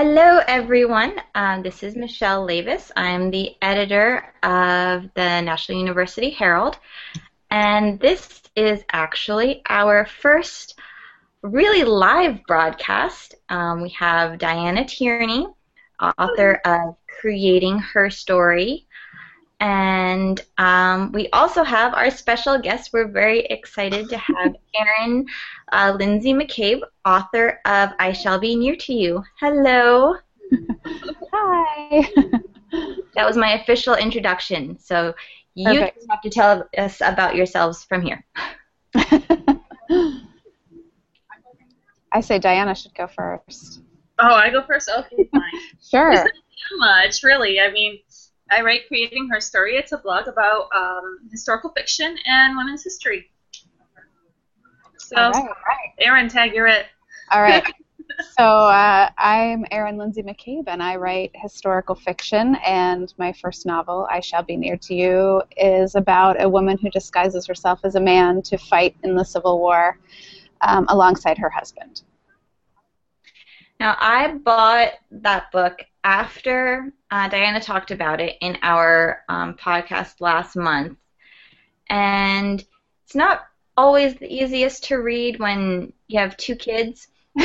Hello, everyone. Um, this is Michelle Lavis. I'm the editor of the National University Herald, and this is actually our first really live broadcast. Um, we have Diana Tierney, author of Creating Her Story, and um, we also have our special guest. We're very excited to have Erin uh, Lindsay McCabe, author of I Shall Be Near to You. Hello. Hi. that was my official introduction. So you Perfect. have to tell us about yourselves from here. I say Diana should go first. Oh, I go first? Okay, fine. sure. There's not much, really. I mean, I write Creating Her Story. It's a blog about um, historical fiction and women's history. So, All right. Erin, tag, you're it. All right. so uh, I'm Erin Lindsay McCabe, and I write historical fiction. And my first novel, I Shall Be Near to You, is about a woman who disguises herself as a man to fight in the Civil War um, alongside her husband. Now, I bought that book after uh, Diana talked about it in our um, podcast last month, and it's not always the easiest to read when you have two kids.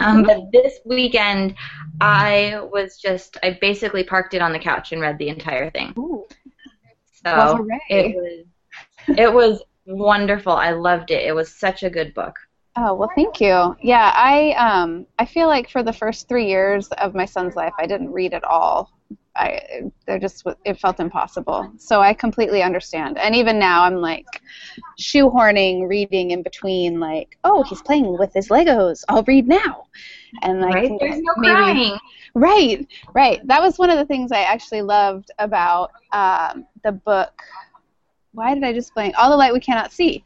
um, but this weekend, I was just I basically parked it on the couch and read the entire thing. Ooh. So well, it was it was wonderful. I loved it. It was such a good book. Oh well, thank you. Yeah, I um I feel like for the first three years of my son's life, I didn't read at all. I there just it felt impossible. So I completely understand. And even now, I'm like shoehorning reading in between. Like, oh, he's playing with his Legos. I'll read now. And like right? There's no maybe, crying. Right, right. That was one of the things I actually loved about um, the book. Why did I just blank? All the light we cannot see.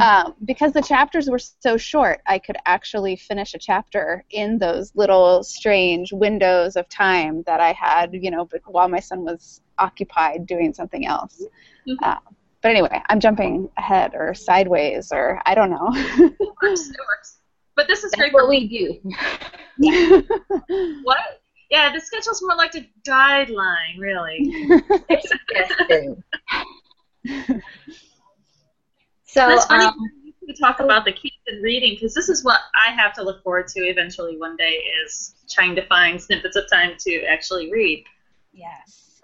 Um, because the chapters were so short, I could actually finish a chapter in those little strange windows of time that I had, you know, but while my son was occupied doing something else. Mm-hmm. Uh, but anyway, I'm jumping ahead or sideways or I don't know. it works. It works. But this is That's great. what we do. what? Yeah, the schedule's more like a guideline, really. So That's funny um, to talk about the kids and reading because this is what I have to look forward to eventually one day is trying to find snippets of time to actually read. Yes.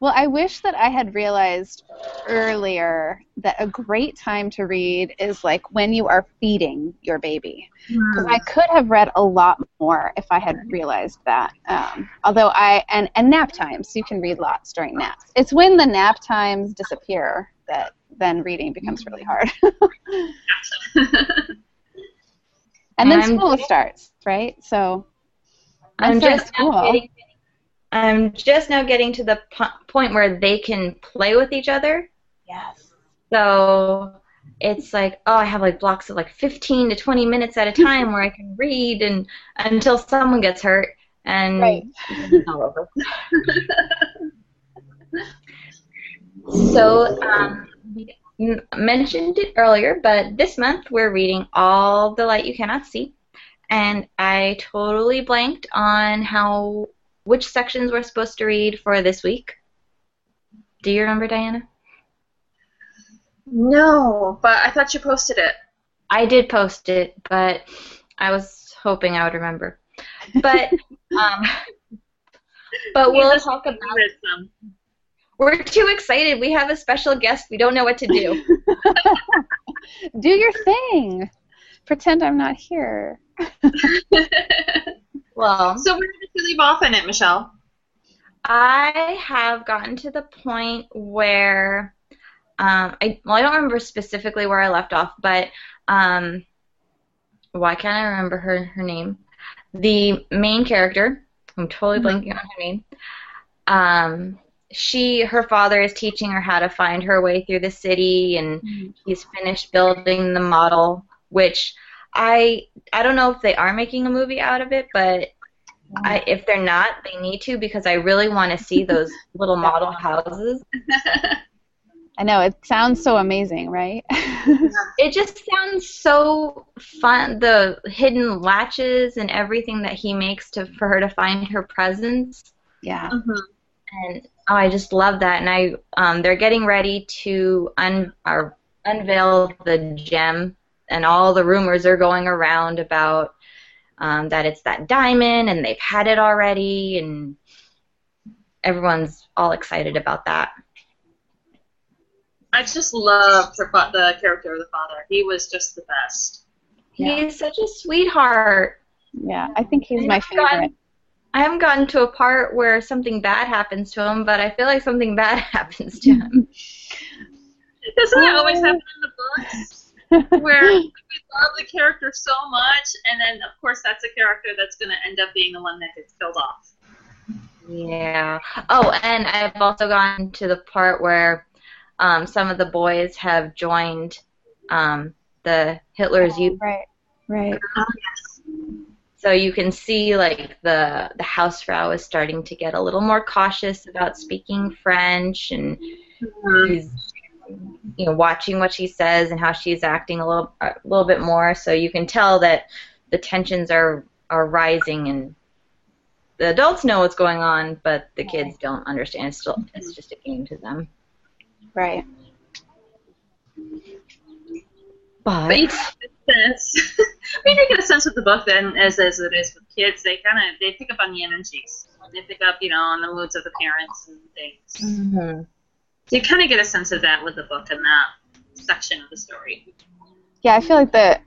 Well, I wish that I had realized earlier that a great time to read is like when you are feeding your baby. Because mm. I could have read a lot more if I had realized that. Um, although I and and nap times, you can read lots during naps. It's when the nap times disappear that then reading becomes really hard. and then I'm, school starts, right? So I'm just getting, I'm just now getting to the point where they can play with each other. Yes. So it's like oh I have like blocks of like 15 to 20 minutes at a time where I can read and until someone gets hurt and right. all over. so um, mentioned it earlier, but this month we're reading All the Light You Cannot See, and I totally blanked on how which sections we're supposed to read for this week. Do you remember, Diana? No, but I thought you posted it. I did post it, but I was hoping I would remember. But um, but we'll talk about. It some. We're too excited. We have a special guest. We don't know what to do. do your thing. Pretend I'm not here. well, so where did you leave off in it, Michelle? I have gotten to the point where um, I well, I don't remember specifically where I left off, but um, why can't I remember her her name? The main character, I'm totally mm-hmm. blanking on her name. Um, she her father is teaching her how to find her way through the city and mm-hmm. he's finished building the model which i i don't know if they are making a movie out of it but I, if they're not they need to because i really want to see those little model houses I know it sounds so amazing, right? it just sounds so fun. The hidden latches and everything that he makes to for her to find her presence. Yeah. Mm-hmm. And oh, I just love that. And I, um, they're getting ready to un or unveil the gem, and all the rumors are going around about um, that it's that diamond, and they've had it already, and everyone's all excited about that. I just loved the, the character of the father. He was just the best. Yeah. He's such a sweetheart. Yeah, I think he's my favorite. Gotten, I haven't gotten to a part where something bad happens to him, but I feel like something bad happens to him. Doesn't that always happen in the books? where we love the character so much, and then of course that's a character that's going to end up being the one that gets killed off. Yeah. Oh, and I've also gotten to the part where um, some of the boys have joined um, the Hitler's oh, Youth. Right. Right. Yes. So you can see like the the Hausfrau is starting to get a little more cautious about speaking French, and mm-hmm. she's you know watching what she says and how she's acting a little a little bit more. So you can tell that the tensions are are rising, and the adults know what's going on, but the kids don't understand. It's still it's just a game to them. Right. But, but you get a sense. I mean, you get a sense with the book then, as as it is with kids. They kind of they pick up on the energies. They pick up, you know, on the moods of the parents and things. Mm-hmm. So you kind of get a sense of that with the book and that section of the story. Yeah, I feel like the.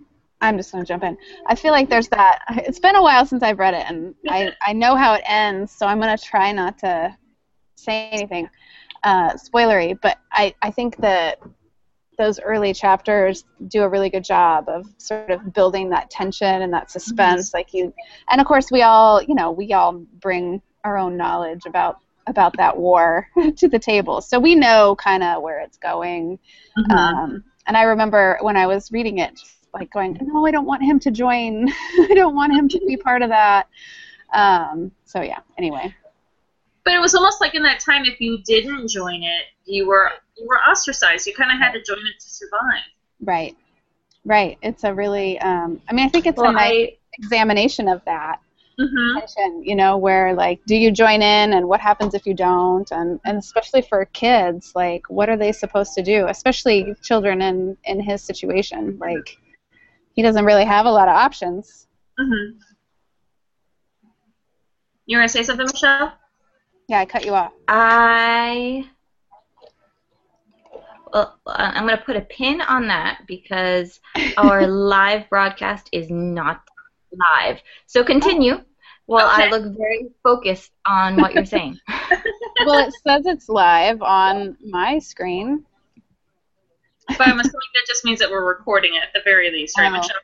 I'm just gonna jump in. I feel like there's that. It's been a while since I've read it, and I I know how it ends, so I'm gonna try not to say anything uh, spoilery. But I I think that those early chapters do a really good job of sort of building that tension and that suspense mm-hmm. like you and of course we all you know we all bring our own knowledge about about that war to the table. So we know kind of where it's going. Mm-hmm. um, and i remember when i was reading it just like going no i don't want him to join. I don't want him to be part of that. Um, so yeah anyway. But it was almost like in that time if you didn't join it you were you were ostracized. You kind of had to join it to survive. Right. Right. It's a really. Um, I mean, I think it's well, a nice I, examination of that mm-hmm. tension. You know, where like, do you join in, and what happens if you don't, and and especially for kids, like, what are they supposed to do? Especially children in in his situation, like, he doesn't really have a lot of options. Mm-hmm. You want to say something, Michelle? Yeah, I cut you off. I uh, I'm going to put a pin on that because our live broadcast is not live. So continue while okay. I look very focused on what you're saying. well, it says it's live on my screen. But I'm assuming that just means that we're recording it at the very least, right, oh. Michelle?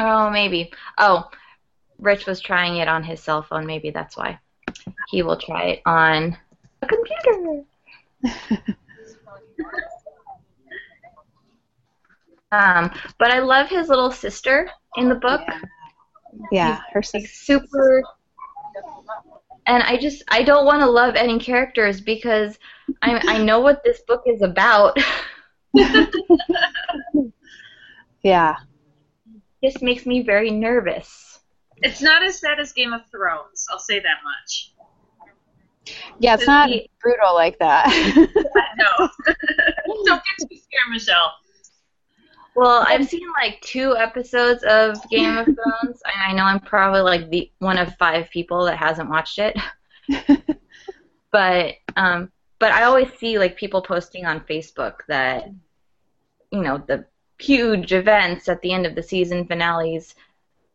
Oh, maybe. Oh, Rich was trying it on his cell phone. Maybe that's why. He will try it on a computer. um, but I love his little sister in the book. Yeah, her sister. super. And I just I don't want to love any characters because I I know what this book is about. yeah. Just makes me very nervous. It's not as bad as Game of Thrones. I'll say that much. Yeah, it's not he, brutal like that. no. Don't get too scared, Michelle. Well, I've seen like two episodes of Game of Thrones, and I know I'm probably like the one of five people that hasn't watched it. but um, but I always see like people posting on Facebook that you know the huge events at the end of the season finales.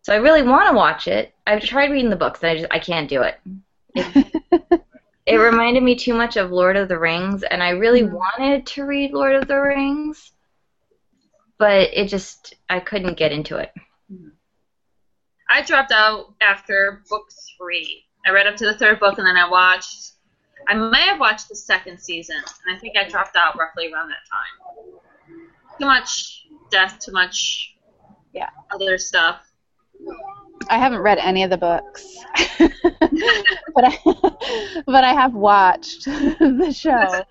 So I really want to watch it. I've tried reading the books, and I just I can't do it. it it reminded me too much of Lord of the Rings, and I really mm. wanted to read Lord of the Rings, but it just I couldn't get into it. I dropped out after book three. I read up to the third book, and then I watched. I may have watched the second season, and I think I dropped out roughly around that time. Too much death, too much, yeah, other stuff. I haven't read any of the books, but I but I have watched the show.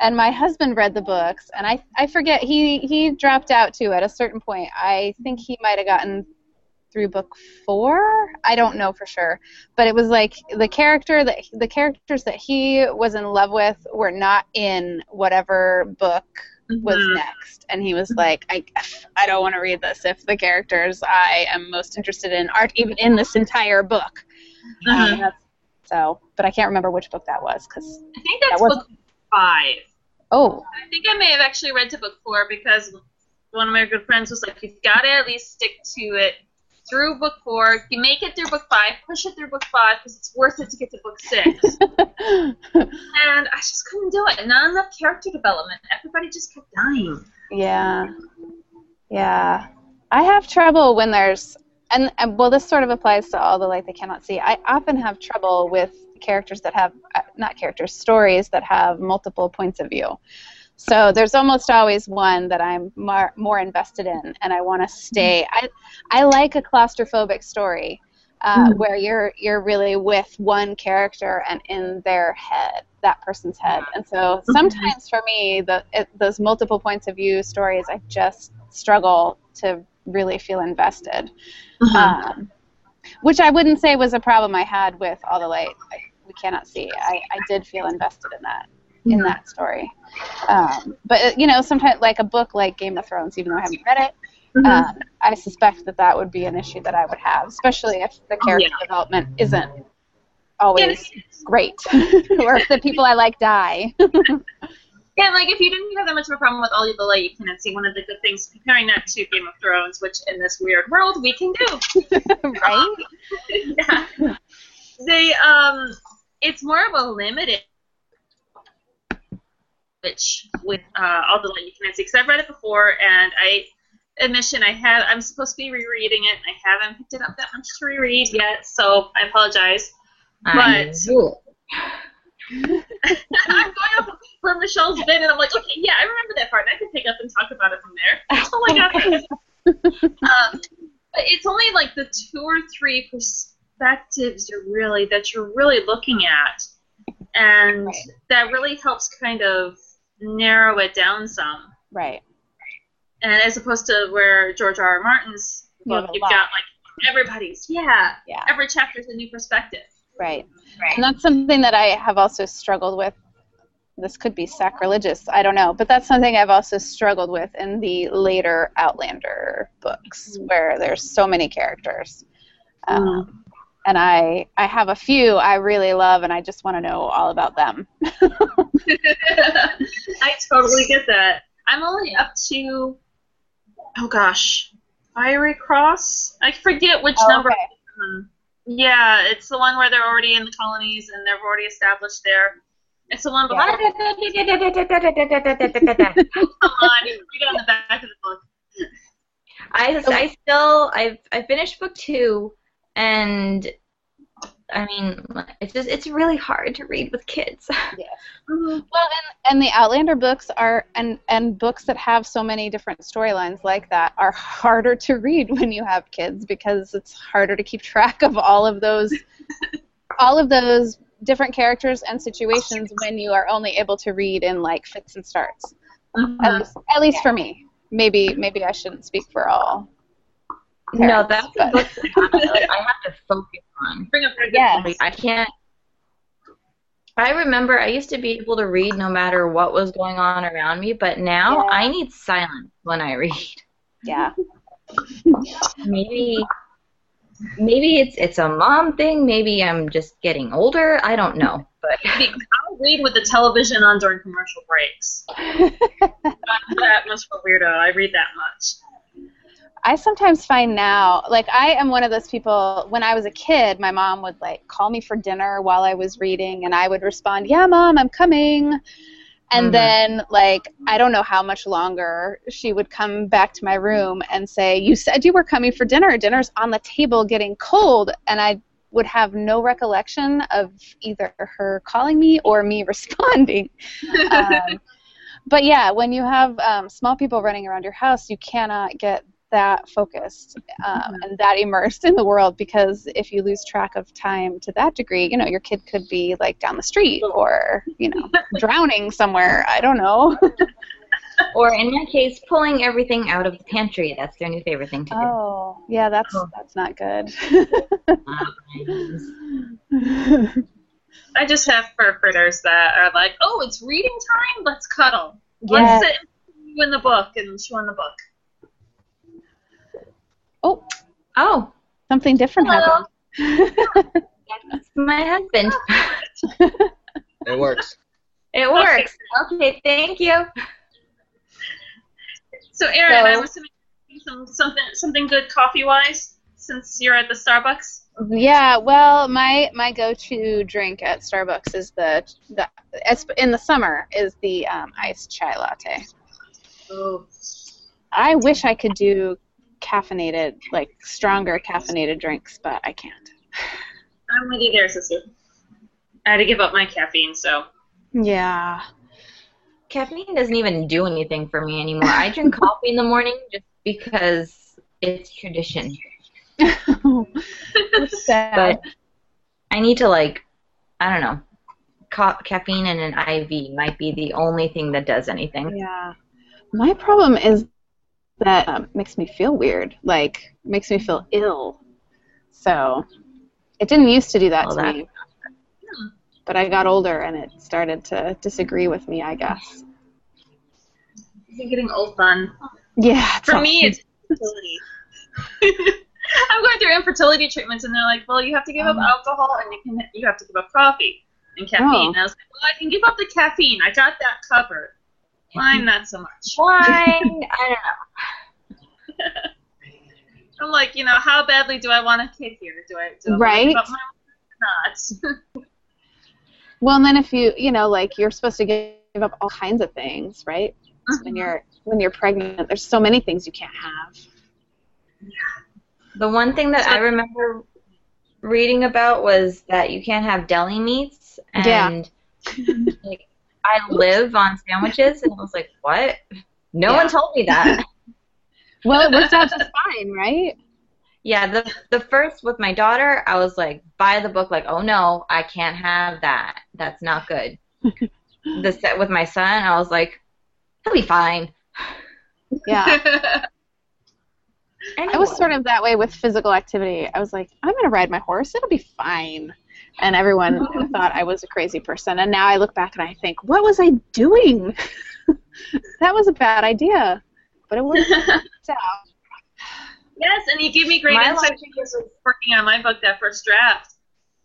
And my husband read the books, and I I forget he he dropped out too at a certain point. I think he might have gotten through book four. I don't know for sure, but it was like the character that the characters that he was in love with were not in whatever book was Mhm. next, and he was like, I I don't want to read this if the characters I am most interested in aren't even in this entire book. Um, Mhm. that's- so, but I can't remember which book that was because I think that's That was- book five. oh I think I may have actually read to book four because one of my good friends was like, "You've got to at least stick to it through book four. You make it through book five, push it through book five because it's worth it to get to book six. and I just couldn't do it. Not enough character development. Everybody just kept dying. Yeah. Yeah. I have trouble when there's and, and well this sort of applies to all the light they cannot see. I often have trouble with characters that have uh, not characters, stories that have multiple points of view. So there's almost always one that I'm more, more invested in and I want to stay. I I like a claustrophobic story. Uh, Mm. where you're you're really with one character and in their head, that person's head, and so sometimes for me, the it, those multiple points of view stories, I just struggle to really feel invested. Um, which I wouldn't say was a problem I had with All the Light I, We Cannot See. I, I did feel invested in that in that story. Um, but you know, sometimes like a book like Game of Thrones, even though I haven't read it, Mhm. um, I suspect that that would be an issue that I would have, especially if the character Yeah. development isn't Yeah, always great, or if the people I like die. Yeah, like if you didn't have that much of a problem with all the light you cannot see, one of the good things comparing that to Game of Thrones, which in this weird world we can do. right? yeah. They um it's more of a limited which with uh, all the light you can see because I've read it before and I admission I have I'm supposed to be rereading it and I haven't picked it up that much to reread yet so I apologize. I But-. I'm going off where Michelle's been and I'm like okay yeah I remember that part and I can pick up and talk about it from there. That's all I got. Um, but it's only like the two or three perspectives you're really that you're really looking at and Right. that really helps kind of narrow it down some Right. and as opposed to where George R. R. Martin's You have book a you've lot. got like everybody's yeah Yeah. every chapter is a new perspective Right. right. And that's something that I have also struggled with. This could be sacrilegious, I don't know, but that's something I've also struggled with in the later Outlander books, where there's so many characters. Um, and I, I have a few I really love, and I just want to know all about them. I totally get that. I'm only up to oh gosh, Fiery Cross. I forget which Oh, number. okay. Yeah, it's the one where they're already in the colonies and they're already established there. It's the one behind. Come on, you can read it on the back of the book. I, I still I've I finished book two, and I mean it's just it's really hard to read with kids. yeah. Well, and, and the Outlander books are, and, and books that have so many different storylines like that are harder to read when you have kids because it's harder to keep track of all of those, all of those different characters and situations when you are only able to read in like fits and starts. Mhm. At, least, at least for me. Maybe maybe I shouldn't speak for all. No, parents, that's a but- book that I, like, I have to focus on. Bring up Yes. I can't. I remember I used to be able to read no matter what was going on around me, but now Yeah. I need silence when I read. Yeah. Maybe maybe it's it's a mom thing, maybe I'm just getting older, I don't know. But I'll read with the television on during commercial breaks. I'm that much of a weirdo. I read that much. I sometimes find now, like I am one of those people. When I was a kid, my mom would like call me for dinner while I was reading, and I would respond, "Yeah, mom, I'm coming." And Mhm. then, like, I don't know how much longer she would come back to my room and say, "You said you were coming for dinner. Dinner's on the table, getting cold." And I would have no recollection of either her calling me or me responding. um, but yeah, when you have um, small people running around your house, you cannot get that focused um, and that immersed in the world because if you lose track of time to that degree, you know, your kid could be like down the street or, you know, drowning somewhere. I don't know. Or in my case, pulling everything out of the pantry. That's their new favorite thing to do. oh, yeah, that's Oh. that's not good. I just have fur critters that are like, oh, it's reading time. Let's cuddle. Yes. Let's sit and in the book and chew on the book. Oh, Oh, something different Hello. happened. that's my husband. It works. It works. Okay, thank you. So, Erin, So- I'm assuming some something something good coffee wise since you're at the Starbucks. Yeah, well, my my go-to drink at Starbucks is the the in the summer is the um, iced chai latte. Oh. I wish I could do caffeinated, like stronger caffeinated drinks, but I can't. I'm with you there, sister. I had to give up my caffeine, so Yeah. Caffeine doesn't even do anything for me anymore. I drink coffee in the morning just because it's tradition. Sad. But I need to like, I don't know, ca- caffeine and an IV might be the only thing that does anything. Yeah. My problem is that um, makes me feel weird. Like makes me feel ill. So it didn't used to do that Well, to that- me. But I got older and it started to disagree with me, I guess. you're getting old fun. Yeah. For all- me, it's infertility. I'm going through infertility treatments, and they're like, "Well, you have to give up Oh. alcohol, and you can you have to give up coffee and caffeine." Oh. And I was like, "Well, I can give up the caffeine. I got that covered. Wine, not so much." Wine, I don't know. I'm like, you know, how badly do I want a kid here? Do I, do I Right. want to give up my not? Well, and then if you, you know, like you're supposed to give up all kinds of things, right? When mm-hmm. you're when you're pregnant, there's so many things you can't have. The one thing that I remember reading about was that you can't have deli meats, Yeah. and like I live on sandwiches, and I was like, what? No Yeah. one told me that. Well, it works out just fine, right? Yeah, the the first with my daughter, I was like, buy the book, like, oh no, I can't have that. That's not good. the set with my son, I was like, he'll be fine. Yeah. I was sort of that way with physical activity. I was like, I'm going to ride my horse. It'll be fine. And everyone thought I was a crazy person. And now I look back and I think, what was I doing? that was a bad idea. But it worked out. yes, and you gave me great My insight because I was working on my book that first draft.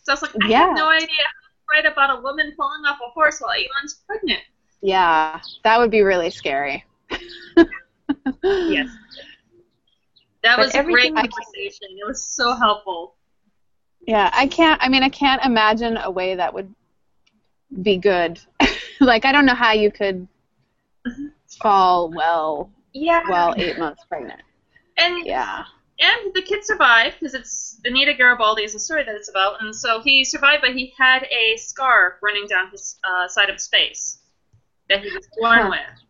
So I was like, I Yeah. have no idea how to write about a woman falling off a horse while Elon's pregnant. Yeah, that would be really scary. Yes. That But was a great conversation. It was so helpful. Yeah, I can't. I mean, I can't imagine a way that would be good. like, I don't know how you could fall well Yeah. while eight months pregnant. and Yeah. and the kid survived because it's Anita Garibaldi is the story that it's about, and so he survived, but he had a scar running down his uh, side of his face that he was born Huh. with.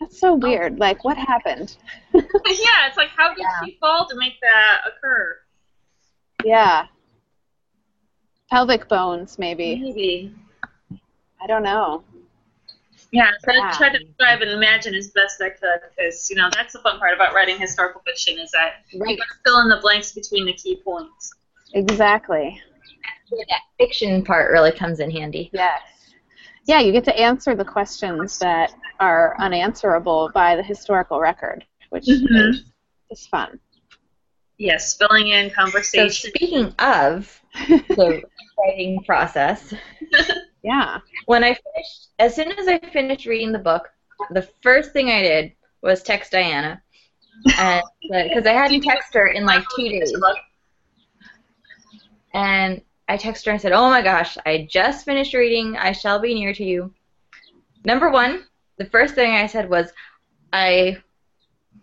That's so weird. Like, what happened? yeah, it's like how did Yeah. she fall to make that occur? Yeah. Pelvic bones, maybe. Maybe. I don't know. Yeah, so I Yeah. tried to describe and imagine as best I could because you know that's the fun part about writing historical fiction is that Right. you got to fill in the blanks between the key points. Exactly. that fiction part really comes in handy. Yes. Yeah, you get to answer the questions that are unanswerable by the historical record, which Mhm. is, is fun. Yes, filling in So conversation. speaking of the writing process, Yeah. when I finished, as soon as I finished reading the book, the first thing I did was text Diana, and because I hadn't texted her in like two days, and I texted her and said, "Oh my gosh, I just finished reading. I shall be near to you." Number one, the first thing I said was, "I."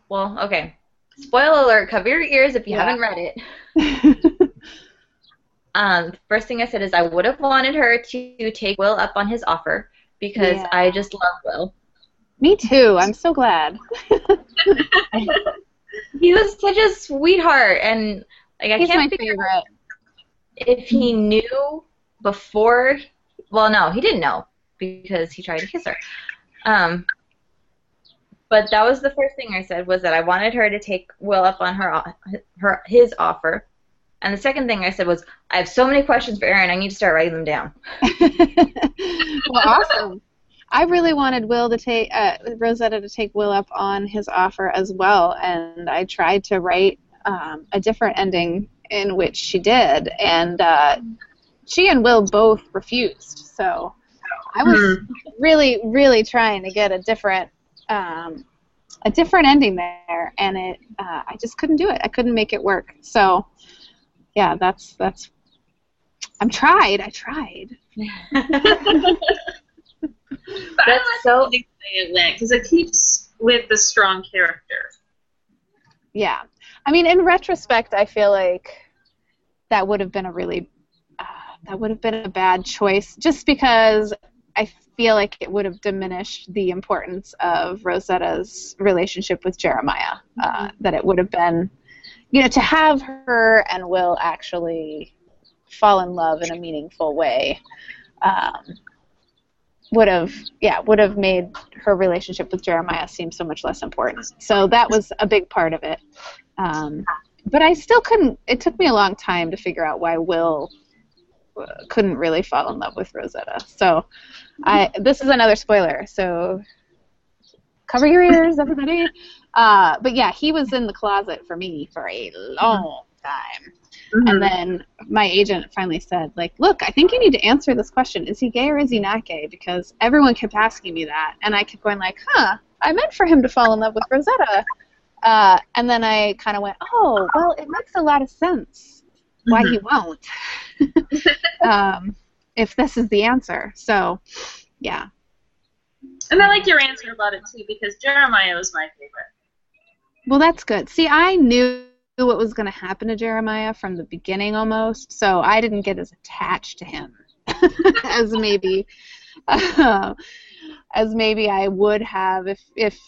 Well, okay. Spoiler alert! Cover your ears if you Yeah. haven't read it. Um, the first thing I said is I would have wanted her to take Will up on his offer because Yeah. I just love Will. Me too. I'm so glad. he was such a sweetheart, and like I He's my can't figure favorite. if he knew before. Well, no, he didn't know because he tried to kiss her. Um, but that was the first thing I said was that I wanted her to take Will up on her her his offer, and the second thing I said was I have so many questions for Erin. I need to start writing them down. well, awesome. I really wanted Will to take uh, Rosetta to take Will up on his offer as well, and I tried to write um, a different ending in which she did, and uh, she and Will both refused. So I was really, really trying to get a different um, a different ending there, and it uh, I just couldn't do it. I couldn't make it work. So yeah, that's that's. I'm tried. I tried. But That's I like so- the way it went because it keeps with the strong character. Yeah. I mean, in retrospect, I feel like that would have been a really uh, that would have been a bad choice, just because I feel like it would have diminished the importance of Rosetta's relationship with Jeremiah. Uh, that it would have been, you know, to have her and Will actually fall in love in a meaningful way. Um, would have yeah would have made her relationship with Jeremiah seem so much less important. So that was a big part of it. Um, but I still couldn't. It took me a long time to figure out why Will couldn't really fall in love with Rosetta. So I this is another spoiler. So cover your ears, everybody. Uh, but yeah, he was in the closet for me for a long time. And then my agent finally said, like, look, I think you need to answer this question. Is he gay or is he not gay? Because everyone kept asking me that. And I kept going like, huh, I meant for him to fall in love with Rosetta. Uh, and then I kind of went, oh, well, it makes a lot of sense why he won't. um, if this is the answer. So, yeah. And I like your answer about it too because Jeremiah was my favorite. Well, that's good. See, I knew what was going to happen to Jeremiah from the beginning almost, so I didn't get as attached to him as maybe uh, as maybe I would have if if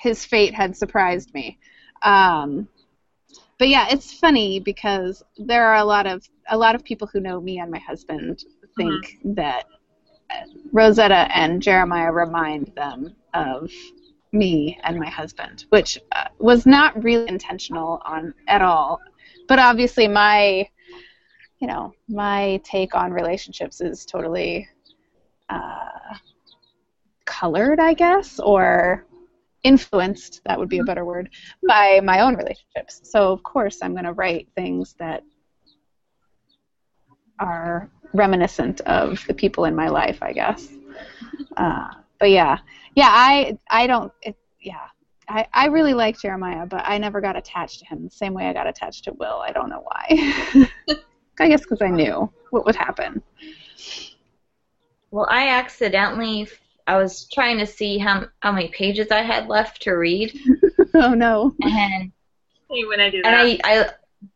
his fate had surprised me. Um, but yeah, it's funny because there are a lot of a lot of people who know me and my husband think that uh, Rosetta and Jeremiah remind them of me and my husband, which uh, was not really intentional on at all. But obviously, my you know my take on relationships is totally uh, colored, I guess, or influenced. That would be a better word by my own relationships. So of course, I'm going to write things that are reminiscent of the people in my life, I guess. Uh, but yeah, yeah, I I don't. It, yeah, I I really like Jeremiah, but I never got attached to him the same way I got attached to Will. I don't know why. I guess because I knew what would happen. Well, I accidentally I was trying to see how how many pages I had left to read, oh no. and Hey, when I do and that. I I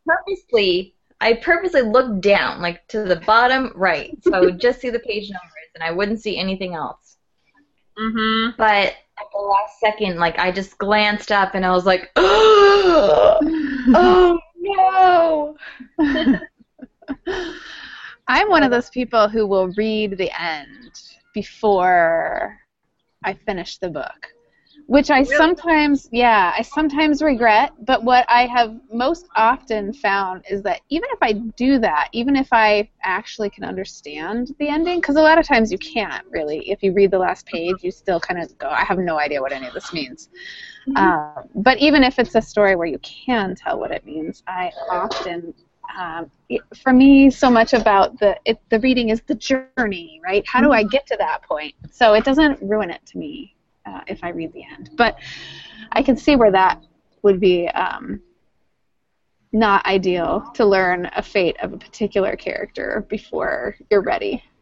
purposely I purposely looked down like to the bottom right, so I would just see the page numbers and I wouldn't see anything else. mm-hmm. But at the last second, like I just glanced up and I was like, oh, oh no! I'm one of those people who will read the end before I finish the book, which I Really? sometimes, yeah, I sometimes regret. But what I have most often found is that even if I do that, even if I actually can understand the ending, because a lot of times you can't really. If you read the last page, you still kind of go, I have no idea what any of this means. Um, but even if it's a story where you can tell what it means, I often um, for me, so much about the it, the reading is the journey, right? How do I get to that point? So it doesn't ruin it to me uh, if I read the end, but I can see where that would be um, not ideal to learn a fate of a particular character before you're ready.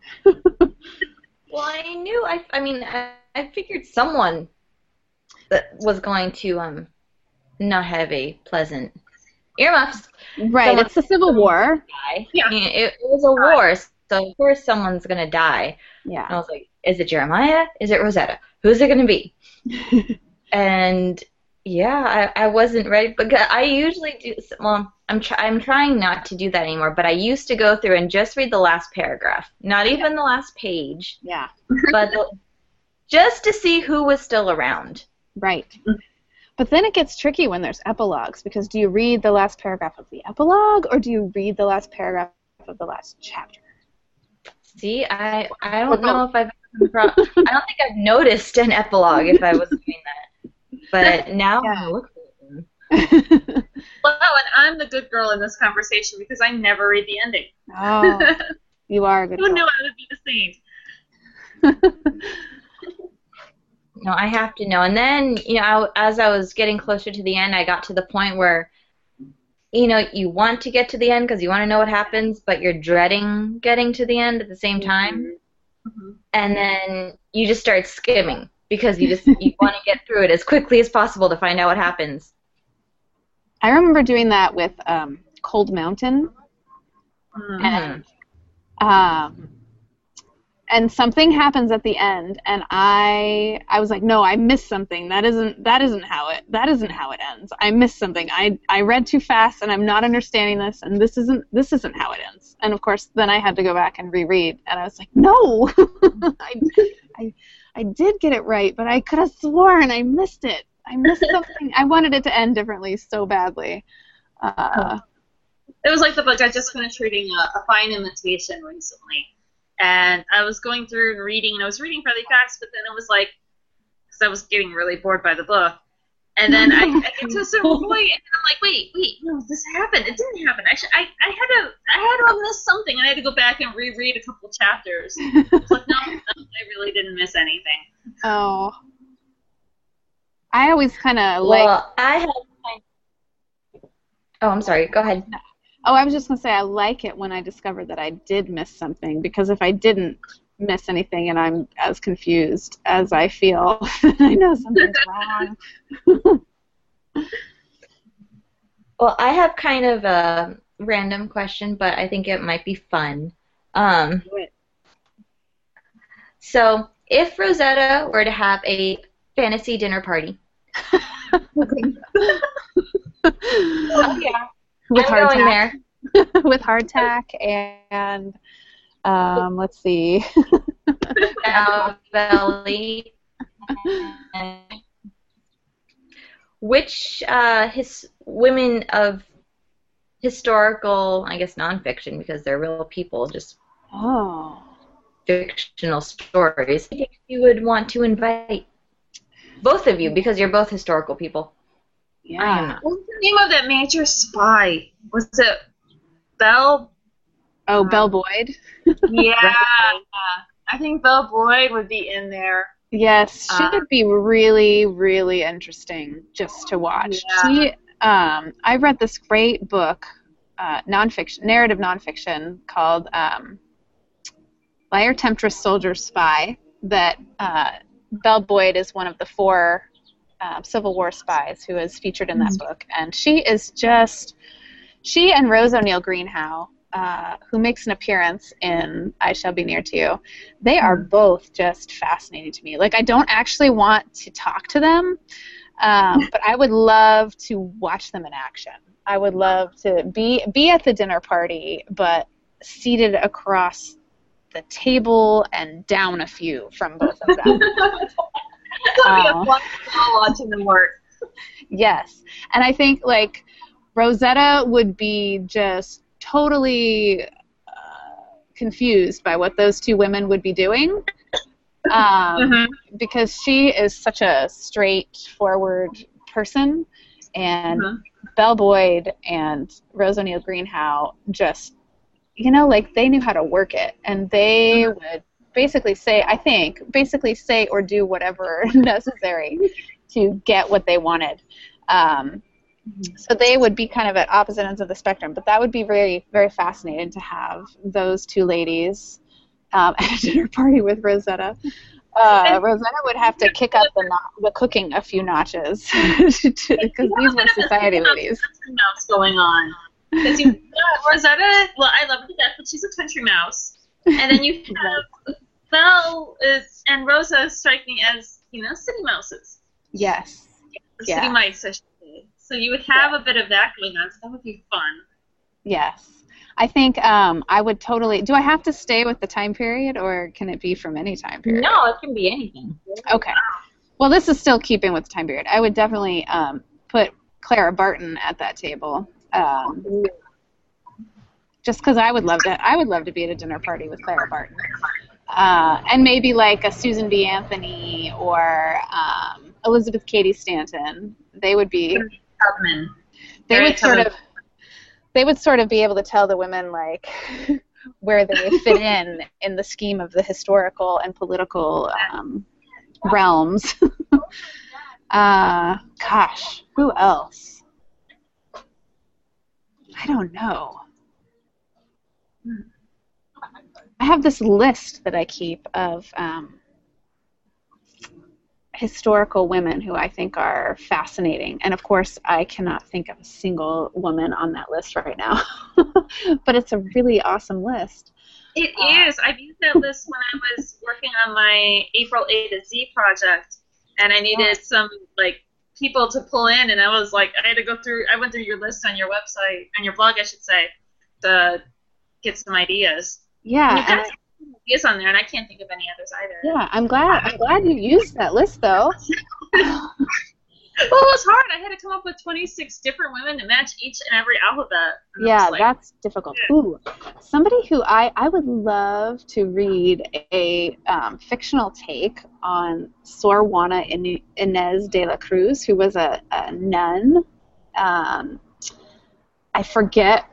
Well, I knew. I, I mean, I, I figured someone that was going to um not have a pleasant earmuffs Right, Someone- it's the Civil War. Yeah. It, it was a war, So of course someone's gonna die. And Yeah. I was like, is it Jeremiah? Is it Rosetta? Who's it gonna be? and yeah, I, I wasn't ready. But I usually do. Well, I'm try, I'm trying not to do that anymore. But I used to go through and just read the last paragraph, not even the last page, Yeah. but the, just to see who was still around. Right. Mm-hmm. But then it gets tricky when there's epilogues because do you read the last paragraph of the epilogue or do you read the last paragraph of the last chapter? See, I I don't know if I've I don't think I've noticed an epilogue if I was doing that. But now Yeah. I look for them. Well, and I'm the good girl in this conversation because I never read the ending. oh, you are a good Who girl. knew I would be the saint? No, I have to know. And then, you know, as I was getting closer to the end, I got to the point where, you know, you want to get to the end because you want to know what happens, but you're dreading getting to the end at the same time. Mhm. And then you just start skimming because you just you want to get through it as quickly as possible to find out what happens. I remember doing that with um, Cold Mountain Mhm. and um, and something happens at the end and I I was like no I missed something. That isn't that isn't how it that isn't how it ends. I missed something. I I read too fast and I'm not understanding this and this isn't this isn't how it ends. And of course then I had to go back and reread and I was like no! I, I I did get it right but I could have sworn I missed it. I missed something. I wanted it to end differently so badly. Uh, It was like the book I just finished reading, uh, A Fine Imitation, recently. And I was going through and reading, and I was reading fairly fast, but then it was like, because I was getting really bored by the book. And then I, I get to a certain point, and I'm like, wait, wait, no, this happened. It didn't happen. I, should, I, I had to, I had to miss something, and I had to go back and reread a couple chapters. It's like, no, no, I really didn't miss anything. Oh. I always kind of like. well, I have. Oh, I'm sorry. Go ahead. Oh, I was just gonna say I like it when I discover that I did miss something because if I didn't miss anything and I'm as confused as I feel, I know something's wrong. Well, I have kind of a random question, but I think it might be fun. Um, so, if Rosetta were to have a fantasy dinner party, oh yeah, With I'm going hardtack, there. with hardtack and um, let's see. Belly. Which uh, his women of historical, I guess nonfiction, because they're real people, just Oh. fictional stories, you would want to invite both of you because you're both historical people. Yeah. What was the name of that major spy? Was it Belle? Oh, Belle Boyd. Yeah. I think Belle Boyd would be in there. Yes, she Uh, would be really, really interesting just to watch. Yeah. She, um, I read this great book, uh, nonfiction, narrative nonfiction called um, "Liar, Temptress, Soldier, Spy." That uh, Belle Boyd is one of the four uh, Civil War spies who is featured in that book, and she is just she and Rose O'Neal Greenhow. Uh, who makes an appearance in I Shall Be Near to You? they are both just fascinating to me. Like I don't actually want to talk to them, um, but I would love to watch them in action. I would love to be be at the dinner party, but seated across the table and down a few from both of them. It's gonna be a fun watching them work. yes, and I think like Rosetta would be just totally uh, confused by what those two women would be doing. Um, Mhm. because she is such a straightforward person, and Mhm. Belle Boyd and Rose O'Neal Greenhow just, you know, like they knew how to work it, and they would basically say, I think, basically say or do whatever necessary to get what they wanted. Um, so they would be kind of at opposite ends of the spectrum, but that would be very, very fascinating to have those two ladies um, at a dinner party with Rosetta. Uh, Rosetta would have to kick up the, no- the cooking a few notches because these were society ladies. Mouse going on. Because you, uh, Rosetta, well, I love her to death, but she's a country mouse. And then you have Belle is and Rosa strike me as you know city mouses, Yes. or Yeah. city mice, I should say. So you would have a bit of that going on. So that would be fun. Yes. I think um, I would totally. Do I have to stay with the time period, or can it be from any time period? No, it can be anything. Okay. Well, this is still keeping with the time period. I would definitely um, put Clara Barton at that table. Um, just because I would love to. I would love to be at a dinner party with Clara Barton. Uh, and maybe like a Susan B. Anthony or um, Elizabeth Cady Stanton. They would be. Tubman. They Very would sort Tubman. of. They would sort of be able to tell the women like where they fit in in the scheme of the historical and political um, realms. uh, gosh, who else? I don't know. I have this list that I keep of um, historical women who I think are fascinating. And of course, I cannot think of a single woman on that list right now. but it's a really awesome list. It Uh, is. I've used that list when I was working on my April A to Z project, and I needed some like people to pull in, and I was like, I had to go through. I went through your list on your website, on your blog, I should say, to get some ideas. Yeah, you've got I- some ideas on there, and I can't think of any others either. yeah. I'm glad. I'm glad you used that list though. Well, it was hard. I had to come up with 26 different women to match each and every alphabet. And Yeah, like, that's difficult. Ooh, somebody who I I would love to read a um, fictional take on Sor Juana In- Inez de la Cruz, who was a, a nun. Um, I forget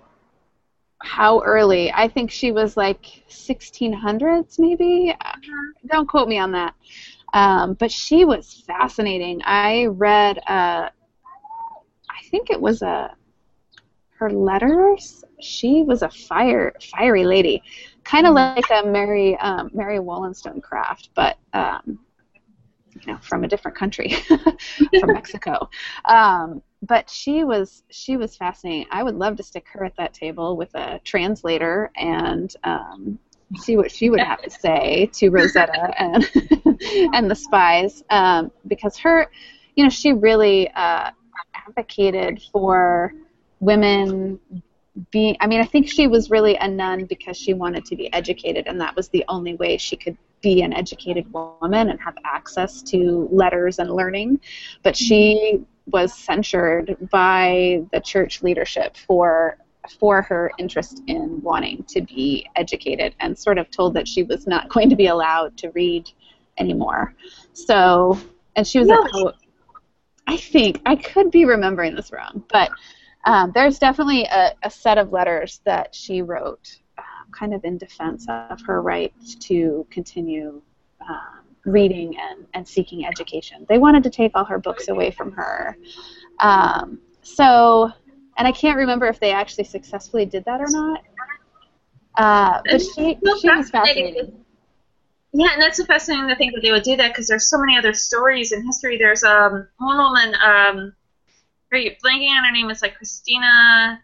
how early. I think she was like 1600s, maybe. Don't quote me on that. Um, but she was fascinating. I read, uh, I think it was a her letters. She was a fire fiery lady, kind of like a Mary um, Mary Wollstonecraft, but um, you know, from a different country, from Mexico. Um, but she was she was fascinating. I would love to stick her at that table with a translator and um, see what she would have to say to Rosetta and and the spies, um, because her, you know, she really uh, advocated for women being. I mean, I think she was really a nun because she wanted to be educated, and that was the only way she could be an educated woman and have access to letters and learning. But she was censured by the church leadership for for her interest in wanting to be educated and sort of told that she was not going to be allowed to read anymore. So, and she was a poet. I think I could be remembering this wrong, but um, there's definitely a, a set of letters that she wrote, uh, kind of in defense of her right to continue um, reading and, and seeking education. They wanted to take all her books away from her. Um, so, and I can't remember if they actually successfully did that or not. Uh, but It's she, so she was fascinating. Yeah, and that's so fascinating to think that they would do that because there's so many other stories in history. There's um one woman, um, blanking on her name? It's like Christina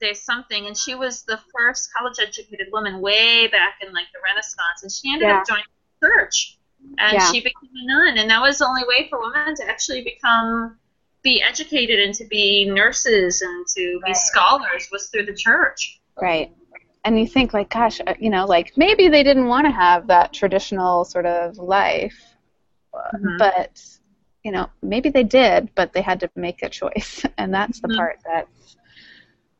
de something, and she was the first college-educated woman way back in like the Renaissance, and she ended Yeah. up joining church, and Yeah. she became a nun, and that was the only way for women to actually become be educated and to be nurses and to be Right. scholars was through the church. Right. And you think, like, gosh, uh, you know, like maybe they didn't want to have that traditional sort of life, Mhm. but, you know, maybe they did, but they had to make a choice. And that's the Mhm. part that's,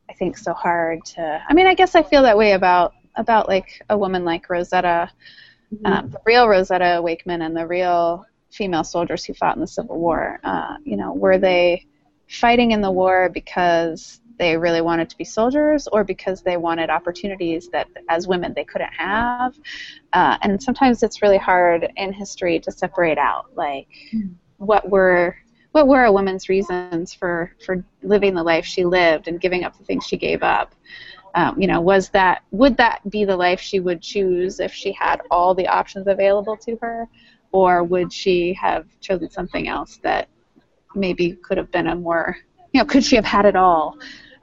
I think, so hard to. I mean, I guess I feel that way about, about like, a woman like Rosetta, um, the real Rosetta Wakeman and the real female soldiers who fought in the Civil War. Uh, you know, were they fighting in the war because they really wanted to be soldiers or because they wanted opportunities that as women they couldn't have? Uh, and sometimes it's really hard in history to separate out, like, what were what were a woman's reasons for for living the life she lived and giving up the things she gave up um, you know was that would that be the life she would choose if she had all the options available to her or would she have chosen something else that maybe could have been a more you know could she have had it all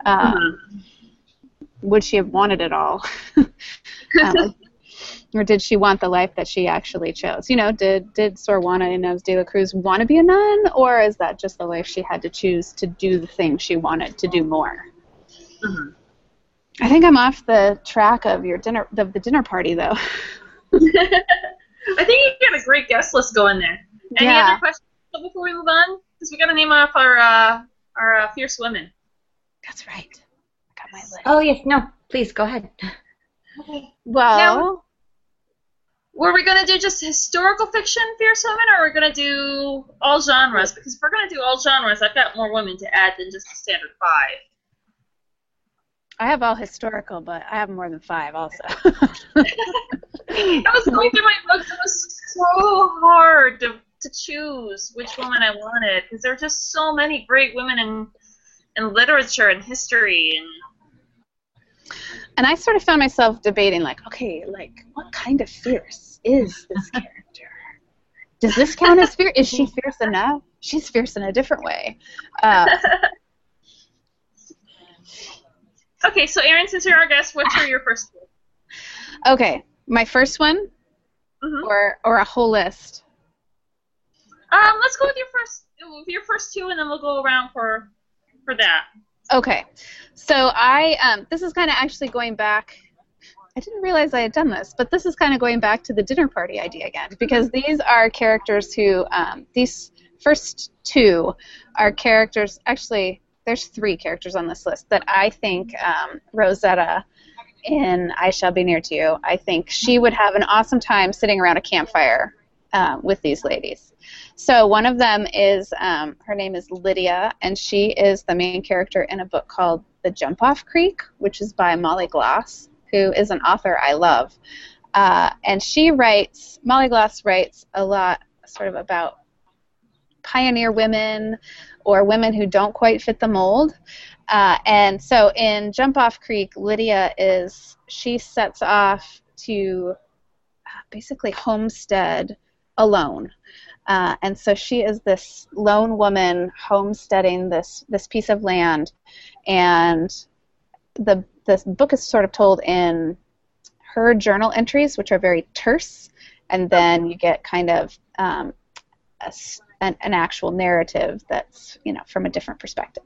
um, would she have wanted it all Um, or did she want the life that she actually chose? You know, did did Sor Juana Inez de la Cruz want to be a nun, or is that just the life she had to choose to do the thing she wanted to do more? Mhm. I think I'm off the track of your dinner, the, the dinner party, though. I think you got a great guest list going there. Any Yeah. other questions before we move on? Because we got to name off our uh, our uh, fierce women. That's right. I got my list. Oh yes, no, please go ahead. Okay. Well, Were we gonna do just historical fiction fierce women, or are we gonna do all genres? Because if we're gonna do all genres, I've got more women to add than just the standard five. I have all historical, but I have more than five also. I was going through my books. It was so hard to, to choose which woman I wanted because there are just so many great women in in literature and history and and I sort of found myself debating, like, okay, like, what kind of fierce is this character? Does this count as fierce? Is she fierce enough? She's fierce in a different way. Uh, Okay, so Erin, since you're our guest, what's your, your first one? okay, my first one, Mhm. or or a whole list. Um, let's go with your first with your first two, and then we'll go around for for that. Okay, so I um, this is kind of actually going back. I didn't realize I had done this, but this is kind of going back to the dinner party idea again because these are characters who um, these first two are characters. Actually, there's three characters on this list that I think um, Rosetta in I Shall Be Near to You. I think she would have an awesome time sitting around a campfire um, with these ladies. So one of them is um, her name is Lydia, and she is the main character in a book called The Jump Off Creek, which is by Molly Gloss, who is an author I love. Uh, and she writes, Molly Gloss writes a lot sort of about pioneer women or women who don't quite fit the mold. Uh, and so in Jump Off Creek, Lydia is, she sets off to uh, basically homestead alone. Uh, and so she is this lone woman homesteading this this piece of land, and the the book is sort of told in her journal entries, which are very terse, and then you get kind of um, a an, an actual narrative that's you know from a different perspective.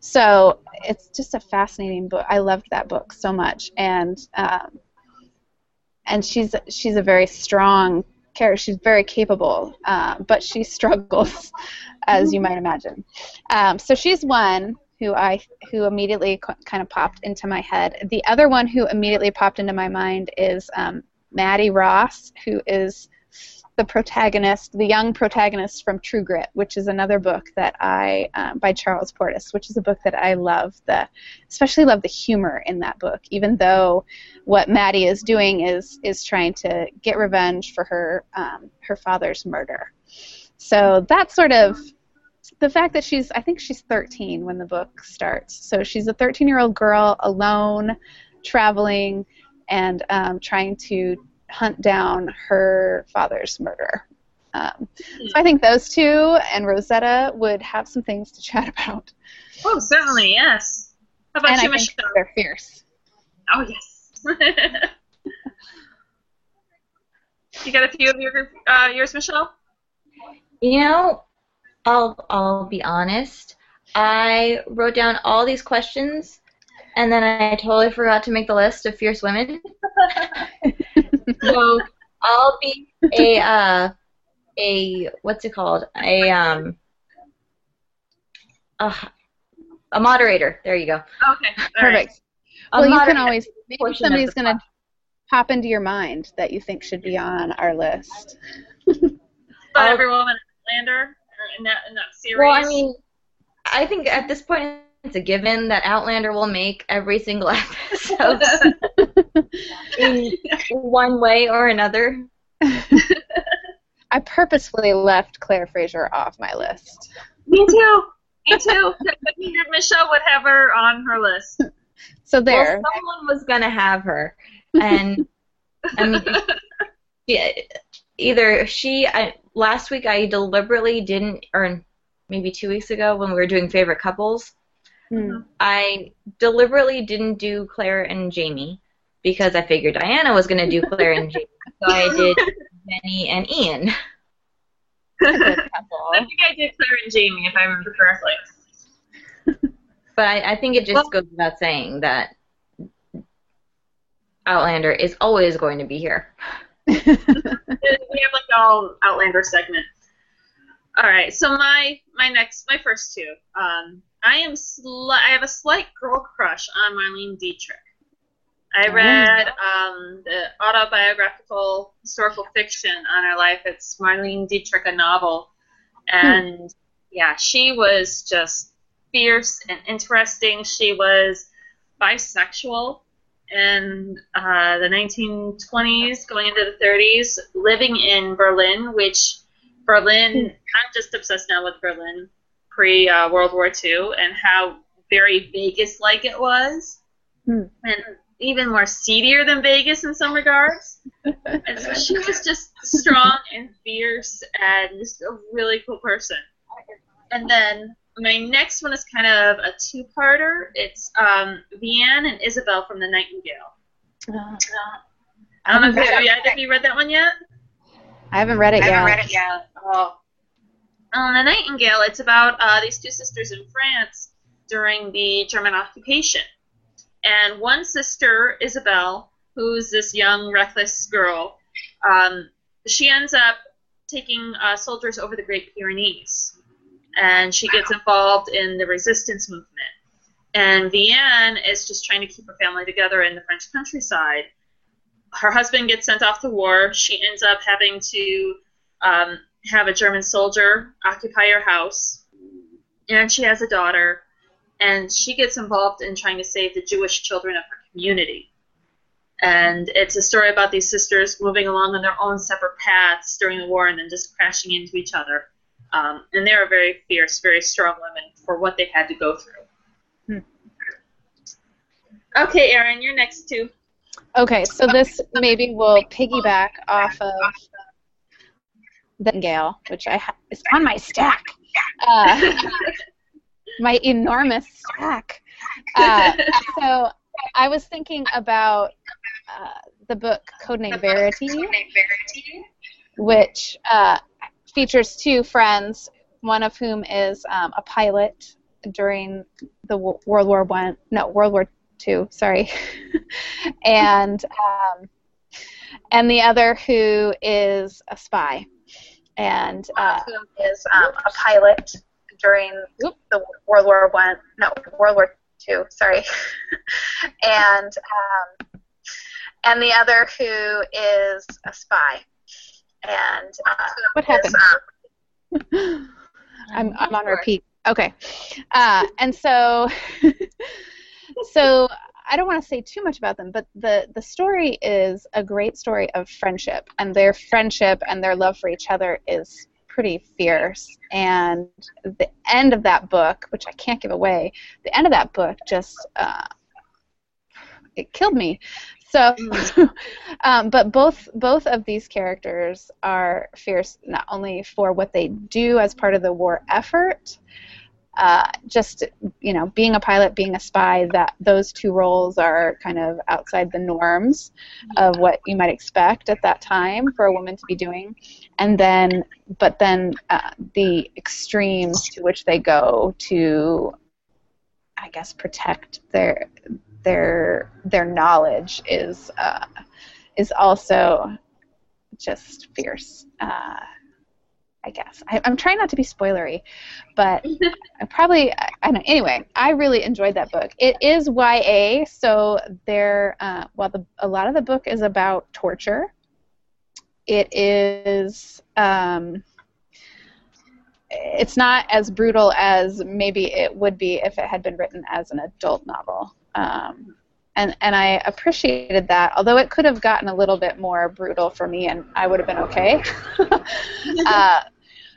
So it's just a fascinating book. I loved that book so much, and um, and she's she's a very strong character. She's very capable, uh, but she struggles, as you might imagine. Um, so she's one who I who immediately kind of popped into my head. The other one who immediately popped into my mind is um, Mattie Ross, who is the protagonist, the young protagonist from True Grit, which is another book that I um, by Charles Portis, which is a book that I love. The especially love the humor in that book, even though what Mattie is doing is is trying to get revenge for her um, her father's murder. So that's sort of the fact that she's I think she's 13 when the book starts. So she's a 13 year old girl alone, traveling, and um, trying to hunt down her father's murder. Um, so I think those two and Rosetta would have some things to chat about. Oh, certainly, yes. How about and you, I think Michelle? they're fierce. Oh, yes. you got a few of your uh, yours, Michelle? You know, I'll I'll be honest. I wrote down all these questions, and then I totally forgot to make the list of fierce women. so I'll be a uh, a what's it called? A um uh, a moderator. There you go. Okay. Perfect. A well, you can always maybe somebody's going to pop into your mind that you think should be on our list. About every woman in Outlander in that in that series. Well, I mean, I think at this point it's a given that Outlander will make every single episode in one way or another. I purposefully left Claire Fraser off my list. me too. Me too. I figured Michelle would have her on her list. So there. Well, someone was gonna have her, and I mean, yeah, either she. I, last week I deliberately didn't, or maybe two weeks ago when we were doing favorite couples, Hmm. I deliberately didn't do Claire and Jamie because I figured Diana was going to do Claire and Jamie, so I did Jenny and Ian. I think I did Claire and Jamie, if I remember correctly. But I, I think it just Well- goes without saying that Outlander is always going to be here. we have like a whole Outlander segment. All right, so my my next my first two. Um, I am sli- I have a slight girl crush on Marlene Dietrich. I Oh. read um, the autobiographical historical fiction on her life. It's Marlene Dietrich, a novel, and yeah, she was just fierce and interesting. She was bisexual in uh, the 1920s, going into the 30s, living in Berlin, which Berlin, I'm just obsessed now with Berlin pre uh, World War II and how very Vegas like it was, Hmm. and even more seedier than Vegas in some regards. and so she was just strong and fierce and just a really cool person. And then my next one is kind of a two-parter. It's um, Vianne and Isabelle from The Nightingale. Uh, I don't know if haven't you, read have, have you read that one yet? I haven't read it yet. yet. Oh. On The Nightingale, it's about uh, these two sisters in France during the German occupation. And one sister, Isabelle, who's this young, reckless girl, um, she ends up taking uh, soldiers over the Great Pyrenees. And she gets involved in the resistance movement. And Vianne is just trying to keep her family together in the French countryside her husband gets sent off to war. She ends up having to um, have a German soldier occupy her house, and she has a daughter, and she gets involved in trying to save the Jewish children of her community. And it's a story about these sisters moving along on their own separate paths during the war and then just crashing into each other. Um, and they are very fierce, very strong women for what they had to go through. Okay, Erin, you're next too. Okay, so this maybe will piggyback off of the Gale, which I ha- is on my stack. Uh, my enormous stack. Uh, so I was thinking about uh, the book Code Name Verity, which uh, features two friends, one of whom is um, a pilot during the w- World War One, no World War Two, sorry, and um, and the other who is a spy, and uh, who is um, a pilot during the World War One, no World War Two, sorry, and um, and the other who is a spy, and uh, what happened? I'm I'm on repeat. Okay, uh, and so so I don't want to say too much about them, but the the story is a great story of friendship, and their friendship and their love for each other is pretty fierce. And the end of that book, which I can't give away, the end of that book just uh, it killed me. So, um, but both both of these characters are fierce not only for what they do as part of the war effort, uh, just you know, being a pilot, being a spy, that those two roles are kind of outside the norms of what you might expect at that time for a woman to be doing, and then, but then uh, the extremes to which they go to, I guess, protect their their their knowledge is uh, is also just fierce. I guess I, I'm trying not to be spoilery, but I probably I, I don't know. Anyway, I really enjoyed that book. It is YA, so there. Uh, while the a lot of the book is about torture, it is. Um, it's not as brutal as maybe it would be if it had been written as an adult novel. Um, and and I appreciated that, although it could have gotten a little bit more brutal for me, and I would have been okay. uh,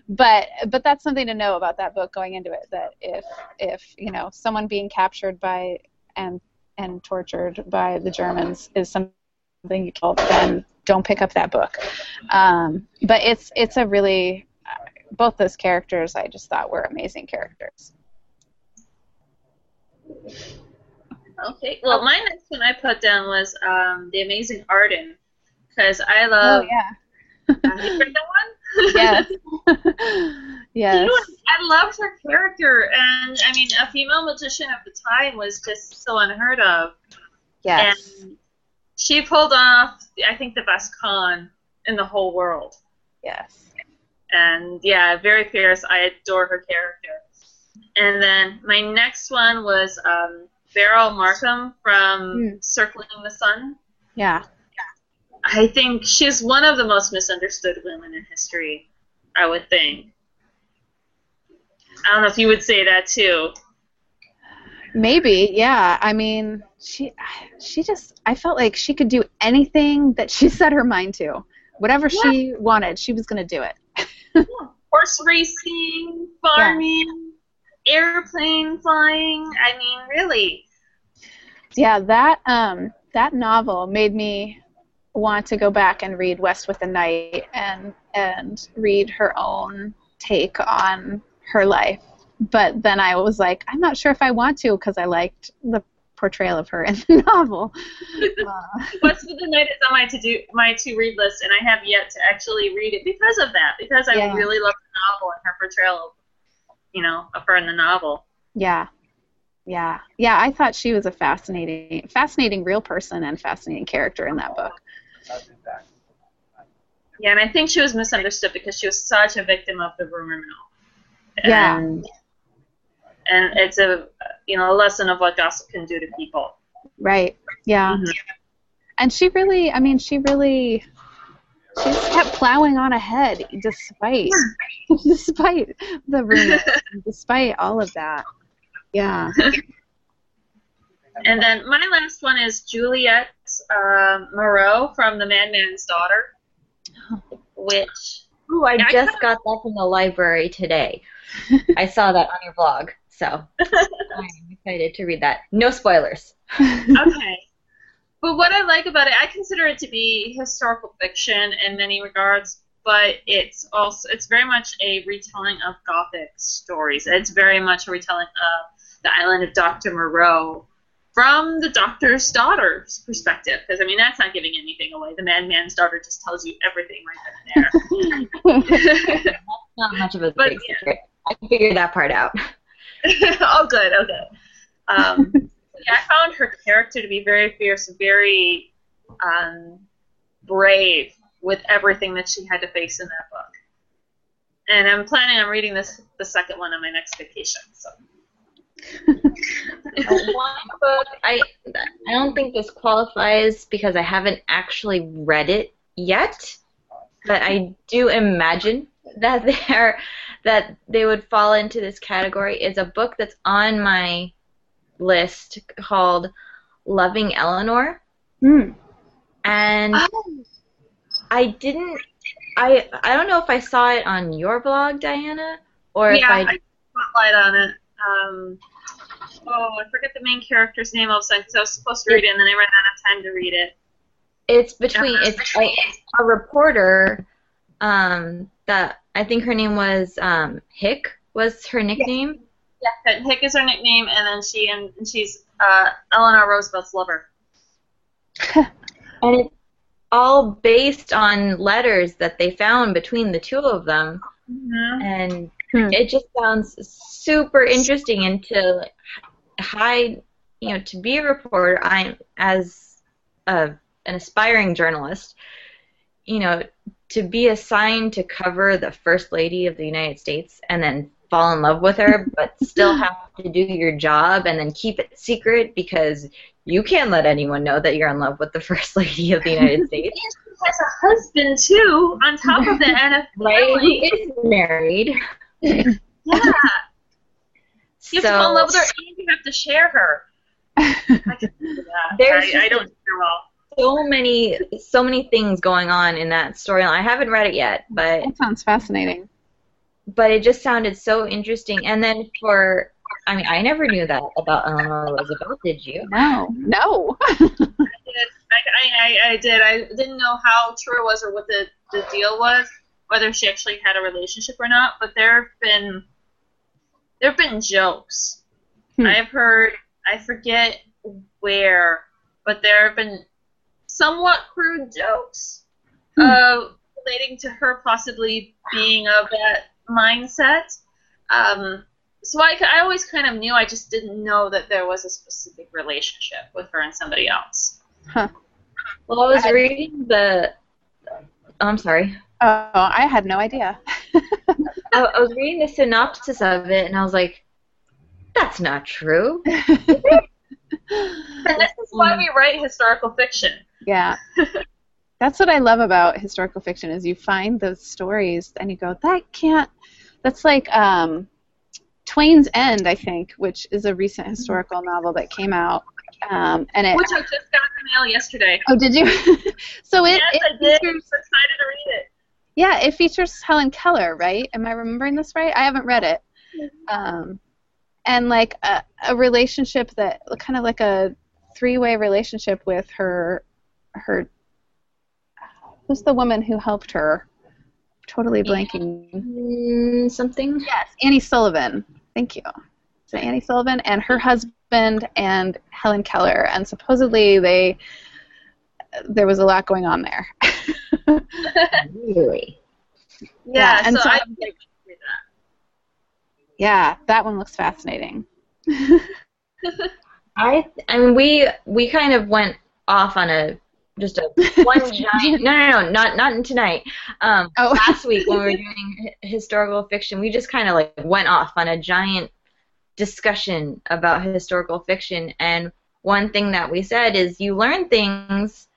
but but that's something to know about that book going into it. That if if you know someone being captured by and and tortured by the Germans is something you told, then don't pick up that book. Um, but it's it's a really both those characters I just thought were amazing characters. Okay. Well, my next one I put down was um, The Amazing Arden, because I love. oh yeah. Have you that one? Yes. yes. You know, I loved her character, and I mean, a female magician of the time was just so unheard of. Yes. And she pulled off, I think, the best con in the whole world. Yes. And yeah, very fierce. I adore her character. And then my next one was um, Beryl Markham from Hmm. Circling the Sun. Yeah. I think she's one of the most misunderstood women in history, I would think. I don't know if you would say that too. Maybe, yeah. I mean, she she just I felt like she could do anything that she set her mind to. Whatever she wanted, she was going to do it. Horse racing, farming, airplane flying. I mean, really. Yeah, that um that novel made me want to go back and read West with the Night and and read her own take on her life. But then I was like, I'm not sure if I want to because I liked the portrayal of her in the novel. Uh, West with the Night is on my to do my to read list, and I have yet to actually read it because of that. Because I Yeah. really love the novel and her portrayal, of, you know, of her in the novel. yeah. Yeah. Yeah, I thought she was a fascinating fascinating real person and fascinating character in that book. Yeah, and I think she was misunderstood because she was such a victim of the rumor mill. Yeah. And, and it's a you know a lesson of what gossip can do to people. Right. Yeah. Mhm. And she really, I mean, she really, she just kept plowing on ahead despite, despite the rumors, despite all of that. Yeah. And then my last one is Juliet um, Moreau from The Madman's Daughter, which Ooh, I I just got that from the library today. I saw that on your blog, so I'm excited to read that. No spoilers. okay. But what I like about it, I consider it to be historical fiction in many regards, but it's also it's very much a retelling of Gothic stories. It's very much a retelling of the island of Dr. Moreau from the doctor's daughter's perspective. Because I mean, that's not giving anything away. The madman's daughter just tells you everything right then and there. Not much of a But, big yeah. secret. I figured that part out. oh, good. Okay. Um, yeah, I found her character to be very fierce, very um, brave with everything that she had to face in that book. And I'm planning on reading this the second one on my next vacation. So One book I I don't think this qualifies because I haven't actually read it yet, but I do imagine that they're that they would fall into this category is a book that's on my list called Loving Eleanor Hmm. and I didn't I I don't know if I saw it on your blog Diana or if I I spotlight on it. Um, oh, I forget the main character's name all of a sudden because I was supposed to read it and then I ran out of time to read it. It's between it's a, a reporter um, that I think her name was um, Hick was her nickname. Yeah, Hick is her nickname, and then she and, and she's uh, Eleanor Roosevelt's lover. And it's all based on letters that they found between the two of them. Mm-hmm. And Hmm. it just sounds super interesting and to hide, you know, to be a reporter, I'm as a, an aspiring journalist, you know, to be assigned to cover the First Lady of the United States and then fall in love with her, but still have to do your job and then keep it secret because you can't let anyone know that you're in love with the First Lady of the United States. She has a husband too, on top of that, and a Right? family. He is married. Yeah. You have to fall in love with her and you have to share her. I can do that. There's I, I don't do well. so many so many things going on in that storyline. I haven't read it yet, but That sounds fascinating. But it just sounded so interesting. And then for I mean, I never knew that about Eleanor Roosevelt, did you? No. No. I, did. I, I, I did. I didn't know how true it was or what the, the deal was, whether she actually had a relationship or not. But there have been there have been jokes. Hmm. I've heard. I forget where, but there have been somewhat crude jokes Hmm. uh, relating to her possibly being of that mindset. Um, so I, I always kind of knew, I just didn't know that there was a specific relationship with her and somebody else. Huh. Well, I was I- reading the. Oh, I'm sorry. Oh, I had no idea. I, I was reading the synopsis of it, and I was like, "That's not true." And this is why we write historical fiction. yeah. That's what I love about historical fiction is you find those stories and you go, that can't. That's like um, Twain's End, I think, which is a recent historical novel that came out. Um, and it. Which I just got in the mail yesterday. Oh, did you? so it, yes, it I did. I'm so excited to read it. Yeah, it features Helen Keller, right? Am I remembering this right? I haven't read it. Um, and like a, a relationship that kind of like a three-way relationship with her, her. Who's the woman who helped her? Totally blanking. Mm, something. Yes, Annie Sullivan. Thank you. So Annie Sullivan and her husband and Helen Keller, and supposedly they there was a lot going on there. Really? Yeah, and so, so I I'm did read that. yeah, that one looks fascinating. I I mean we we kind of went off on a just a one giant no no no not not tonight um Oh. last week when we were doing hi- historical fiction we just kind of like went off on a giant discussion about historical fiction and one thing that we said is you learn things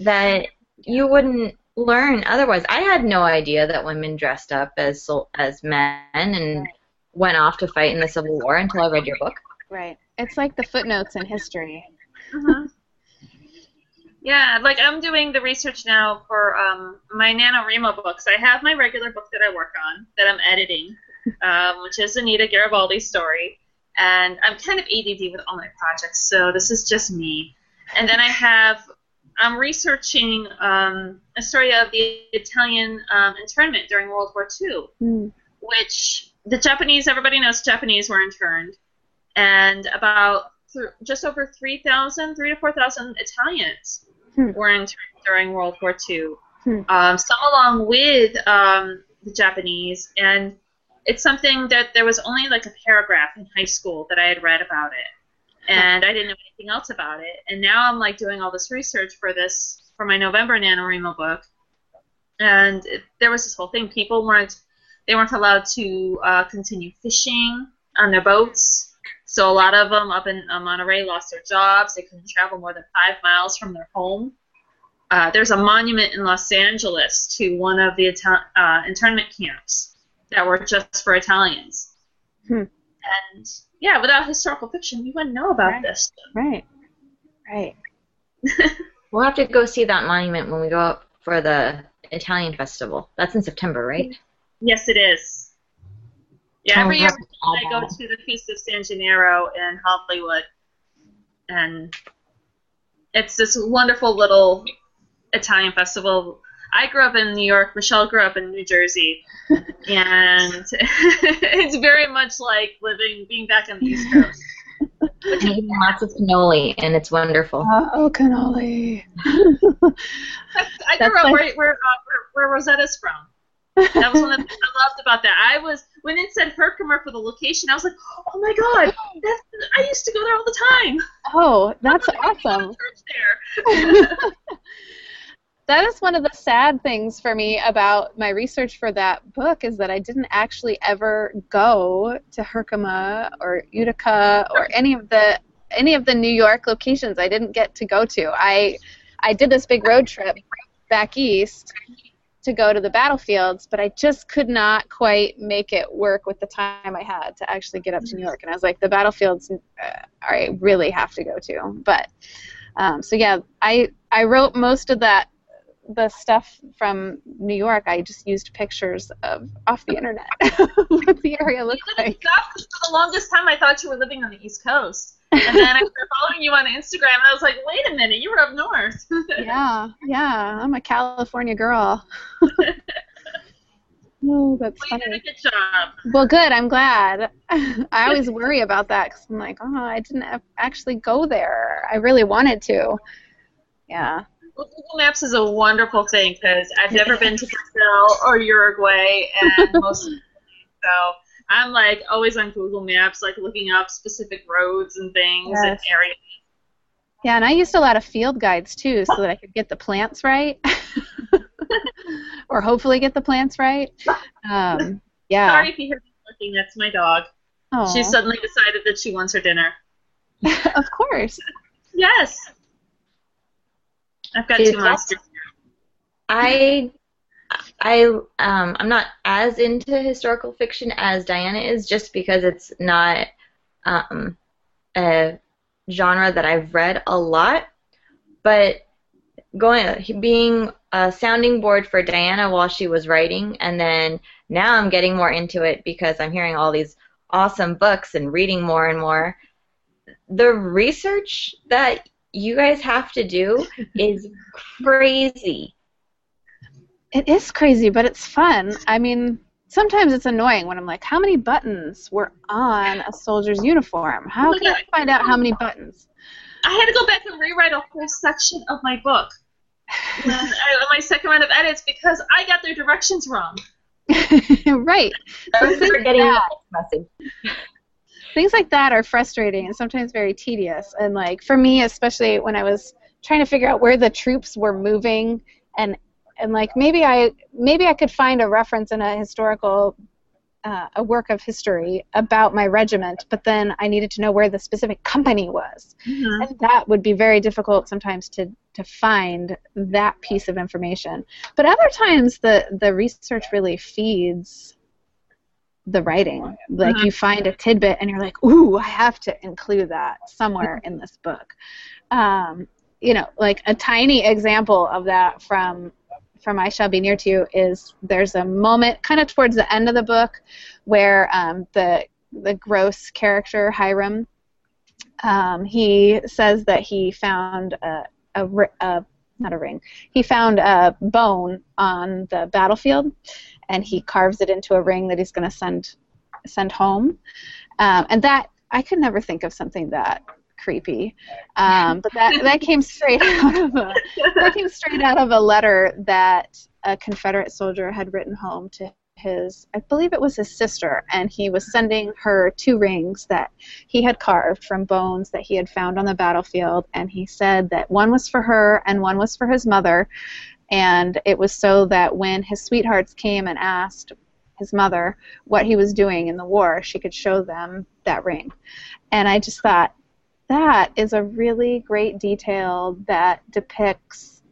that you wouldn't learn otherwise I had no idea that women dressed up as sol- as men and Right. went off to fight in the Civil War until I read your book Right. It's like the footnotes in history. Mhm. Yeah, like I'm doing the research now for um, my NaNoWriMo books. I have my regular book that I work on that I'm editing, um, which is Anita Garibaldi's story. And I'm kind of ADD with all my projects, so this is just me. And then I have, I'm researching um, a story of the Italian um, internment during World War II Hmm. which the Japanese, everybody knows Japanese were interned, and about th- just over 3,000, 3 to 4,000 Italians Hmm. were interned during World War II. Hmm. Um, some along with um, the Japanese, and it's something that there was only like a paragraph in high school that I had read about it, and I didn't know anything else about it. And now I'm like doing all this research for this for my November NaNoWriMo book, and it, there was this whole thing. People weren't they weren't allowed to uh, continue fishing on their boats. So a lot of them up in uh, Monterey lost their jobs. They couldn't travel more than five miles from their home. Uh, there's a monument in Los Angeles to one of the Ita- uh, internment camps that were just for Italians. Hmm. And yeah, without historical fiction, we wouldn't know about Right. this. Right. Right. We'll have to go see that monument when we go up for the Italian festival. That's in September, right? Yes, it is. Yeah, Oh, every year I go to the Feast of San Gennaro in Hollywood, and it's this wonderful little Italian festival. I grew up in New York. Michelle grew up in New Jersey, and it's very much like living, being back on the East Coast. And eating lots of cannoli, and it's wonderful. Oh, cannoli. I That's grew up like- where, where, uh, where, where Rosetta's from. That was one of the things I loved about that. I was when it said Herkimer for the location, I was like, oh my god, that's, I used to go there all the time. Oh, that's I awesome. there. that is one of the sad things for me about my research for that book is that I didn't actually ever go to Herkimer or Utica or any of the any of the New York locations. I didn't get to go to. I I did this big road trip back east to go to the battlefields, but I just could not quite make it work with the time I had to actually get up to New York. And I was like, the battlefields uh, I really have to go to. But um, so yeah, I I wrote most of that the stuff from New York. I just used pictures of off the internet what the area looked You live in like. For the longest time, I thought you were living on the East Coast. And then I started following you on Instagram, and I was like, wait a minute, you were up north. Yeah, yeah, I'm a California girl. Oh, that's Well, funny. good job. Well, good. I'm glad. I always worry about that because I'm like, oh, I didn't actually go there. I really wanted to. Yeah. Well, Google Maps is a wonderful thing because I've never been to Brazil or Uruguay, and most so I'm like always on Google Maps, like looking up specific roads and things and areas. Yeah, and I used a lot of field guides too, so that I could get the plants right, or hopefully get the plants right. Um, yeah. Sorry if you hear me looking. That's my dog. Aw. She suddenly decided that she wants her dinner. of course. Yes. I've got She's two monsters. I I um I'm not as into historical fiction as Diana is just because it's not um a genre that I've read a lot. But going being a sounding board for Diana while she was writing and then now I'm getting more into it because I'm hearing all these awesome books and reading more and more. The research that you guys have to do is crazy It is crazy, but it's fun. I mean, sometimes it's annoying when I'm like, how many buttons were on a soldier's uniform? How can I find out how many buttons? I had to go back and rewrite a whole section of my book. I, uh, my second round of edits because I got their directions wrong. right. I So was things, forgetting like that, the message. things like that are frustrating and sometimes very tedious. And like for me, especially when I was trying to figure out where the troops were moving and and like maybe I maybe I could find a reference in a historical uh, a work of history about my regiment, but then I needed to know where the specific company was. And that would be very difficult sometimes to, to find that piece of information. But other times the, the research really feeds the writing. Like you find a tidbit and you're like, ooh, I have to include that somewhere in this book. Um, you know, like a tiny example of that from from I Shall Be Near to You is there's a moment kind of towards the end of the book where um, the the gross character Hiram um, he says that he found a, a, a not a ring. He found a bone on the battlefield, and he carves it into a ring that he's going to send send home. Um, and that I could never think of something that creepy, um, but that that came straight out of a that came straight out of a letter that a Confederate soldier had written home to his, I believe it was his sister, and he was sending her two rings that he had carved from bones that he had found on the battlefield, and he said that one was for her and one was for his mother, and it was so that when his sweethearts came and asked his mother what he was doing in the war, she could show them that ring. And I just thought, that is a really great detail that depicts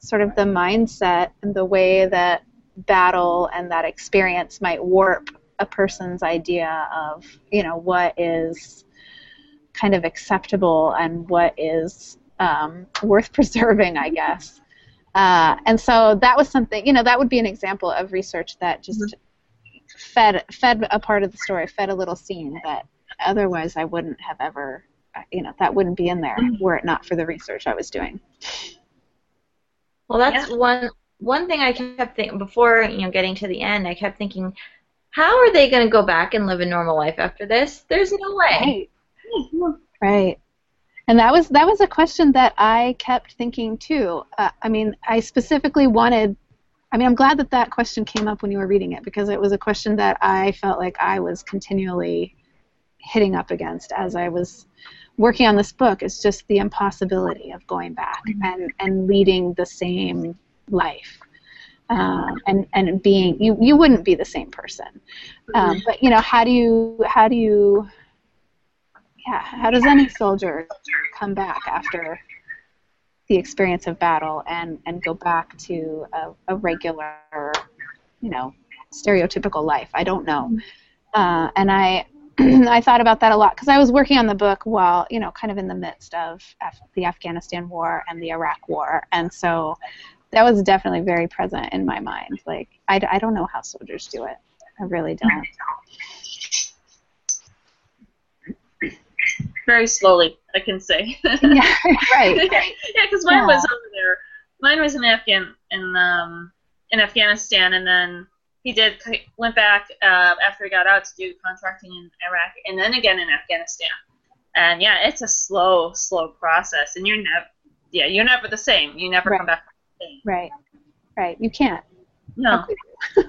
sort of the mindset and the way that battle and that experience might warp a person's idea of, you know, what is kind of acceptable and what is um, worth preserving, I guess. Uh, and so that was something, you know, that would be an example of research that just fed fed a part of the story, fed a little scene that otherwise I wouldn't have ever, you know, that wouldn't be in there were it not for the research I was doing. Well, that's one one thing I kept thinking before, you know, getting to the end. I kept thinking, how are they going to go back and live a normal life after this? There's no way. Right. Right. And that was that was a question that I kept thinking too. Uh, I mean, I specifically wanted. I mean, I'm glad that that question came up when you were reading it because it was a question that I felt like I was continually hitting up against as I was working on this book. is just the impossibility of going back and and leading the same life. Um, and and being you you wouldn't be the same person, um, but you know how do you how do you yeah, how does any soldier come back after the experience of battle and, and go back to a, a regular, you know, stereotypical life? I don't know. Uh, and I, I thought about that a lot because I was working on the book while, you know, kind of in the midst of Af- the Afghanistan war and the Iraq war. And so that was definitely very present in my mind. Like, I, I don't know how soldiers do it. I really don't. Very slowly, I can say. yeah, right. yeah, because mine Yeah. was over there. Mine was in Afghan in um in Afghanistan, and then he did went back uh, after he got out to do contracting in Iraq and then again in Afghanistan. And yeah, it's a slow, slow process, and you're never, yeah, you're never the same. You never Right. come back the same. Right. Right. You can't. No, yeah,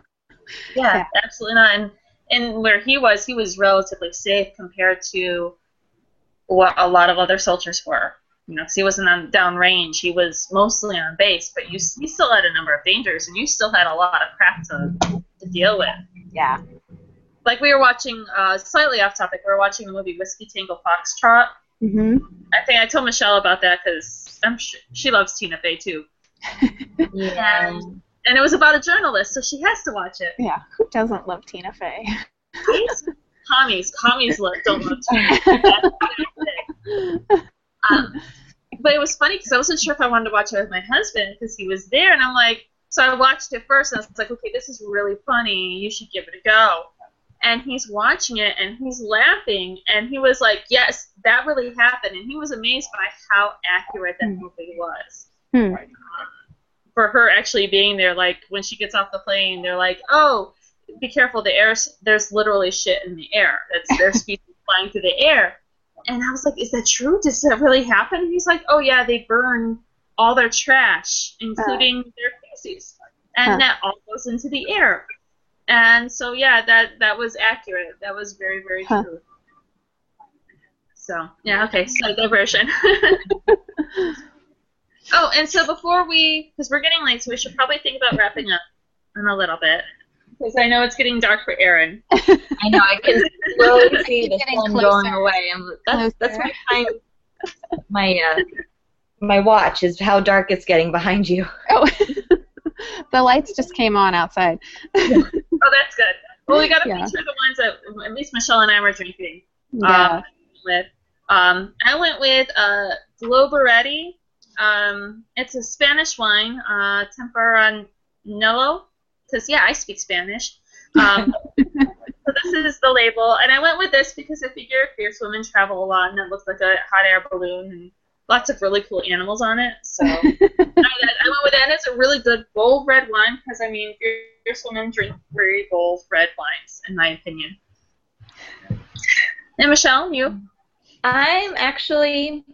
Yeah. absolutely not. And and where he was, he was relatively safe compared to what a lot of other soldiers were. You know, 'cause he wasn't on downrange; he was mostly on base. But you, you still had a number of dangers, and you still had a lot of crap to, to deal with. Yeah. Like we were watching, uh, slightly off topic, we were watching the movie Whiskey Tango Foxtrot. Mhm. I think I told Michelle about that because I'm sure she loves Tina Fey too, Yeah. and and it was about a journalist, so she has to watch it. Yeah. Who doesn't love Tina Fey? commies, commies lo- don't love Tina. um, but it was funny because I wasn't sure if I wanted to watch it with my husband because he was there, and I'm like, so I watched it first, and I was like, okay, this is really funny. You should give it a go. And he's watching it, and he's laughing, and he was like, yes, that really happened, and he was amazed by how accurate that Hmm. movie was. Hmm. For her actually being there, like when she gets off the plane, they're like, oh, be careful, the air, there's literally shit in the air. It's their species flying through the air. And I was like, is that true? Does that really happen? And he's like, oh yeah, they burn all their trash, including their feces, and Huh. that all goes into the air. And so yeah, that that was accurate. That was very very Huh. true. So yeah, okay, so diversion. oh, and so before we, because we're getting late, so we should probably think about wrapping up in a little bit, because I know it's getting dark for Erin. I know. I can slowly see the sun closer. going away. And that's that's my time. My uh, my watch is how dark it's getting behind you. Oh. the lights just came on outside. Oh, that's good. Well, we got to Yeah. feature the ones that at least Michelle and I were drinking. Yeah. Um, with um, I went with uh, Globeretti. Um, it's a Spanish wine, uh, Tempranillo. Because yeah, I speak Spanish. Um, so this is the label, and I went with this because I figure fierce women travel a lot, and it looks like a hot air balloon, and lots of really cool animals on it. So I, I went with that. And it's a really good bold red wine because I mean, fierce women drink very bold red wines, in my opinion. And Michelle, you? I'm actually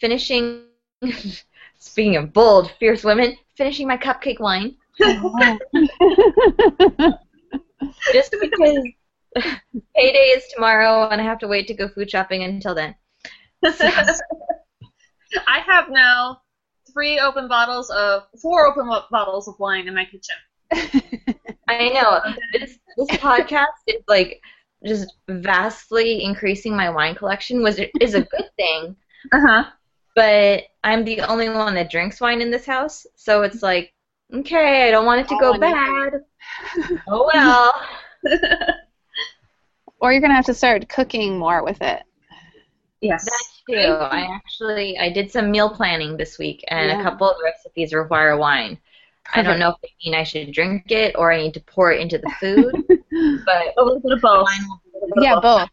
finishing. Speaking of bold, fierce women, finishing my cupcake wine just because payday is tomorrow and I have to wait to go food shopping until then. I have now three open bottles of four open bottles of wine in my kitchen. I know this this podcast is like just vastly increasing my wine collection, was is a good thing. Uh huh. But I'm the only one that drinks wine in this house, so it's like, okay, I don't want it to go Oh, bad. Oh well. or you're gonna have to start cooking more with it. Yes. That too. I actually I did some meal planning this week, and Yeah. a couple of recipes require wine. I don't know if they mean I should drink it or I need to pour it into the food, but A little bit of both. wine will be a little Yeah, bit both.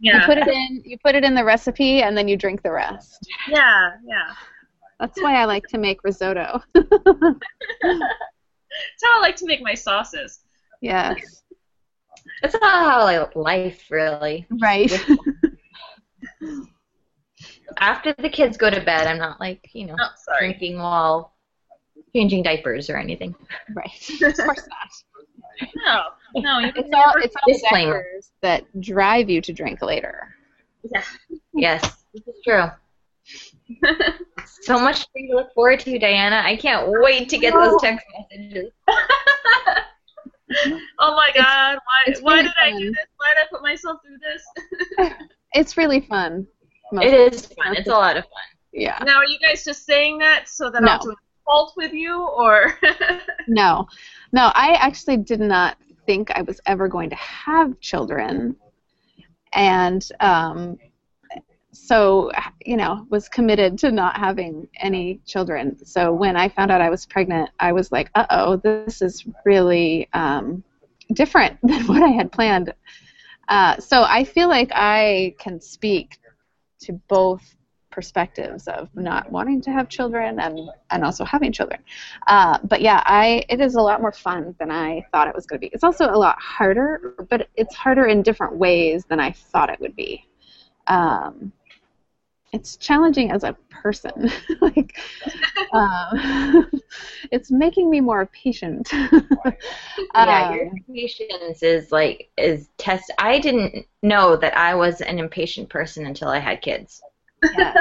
You Yeah. put it in. You put it in the recipe, and then you drink the rest. Yeah. Yeah. That's why I like to make risotto. That's how I like to make my sauces. yes. That's not how I life really. Right. After the kids go to bed, I'm not like you know Oh, sorry. drinking while changing diapers or anything. right. Of course not. No. No. You It's all it's all Disclaimer. diapers that drive you to drink later. Yeah. Yes, this is true. So much to look forward to, Diana. I can't wait to get those text messages. oh my God! Why? it's why really did I do this? Why did I put myself through this? It's really fun. It is fun. It's a lot of fun. Yeah. now, are you guys just saying that so that No. I'll join the cult with you, or? No. No, I actually did not think I was ever going to have children. And um, so, you know, was committed to not having any children. So when I found out I was pregnant, I was like, uh oh, this is really um, different than what I had planned. Uh, so I feel like I can speak to both perspectives of not wanting to have children and and also having children. Uh, but yeah, I it is a lot more fun than I thought it was going to be. It's also a lot harder, but it's harder in different ways than I thought it would be. Um, it's challenging as a person. like, um, it's making me more patient. yeah, your Um, patience is like is test. I didn't know that I was an impatient person until I had kids. yes.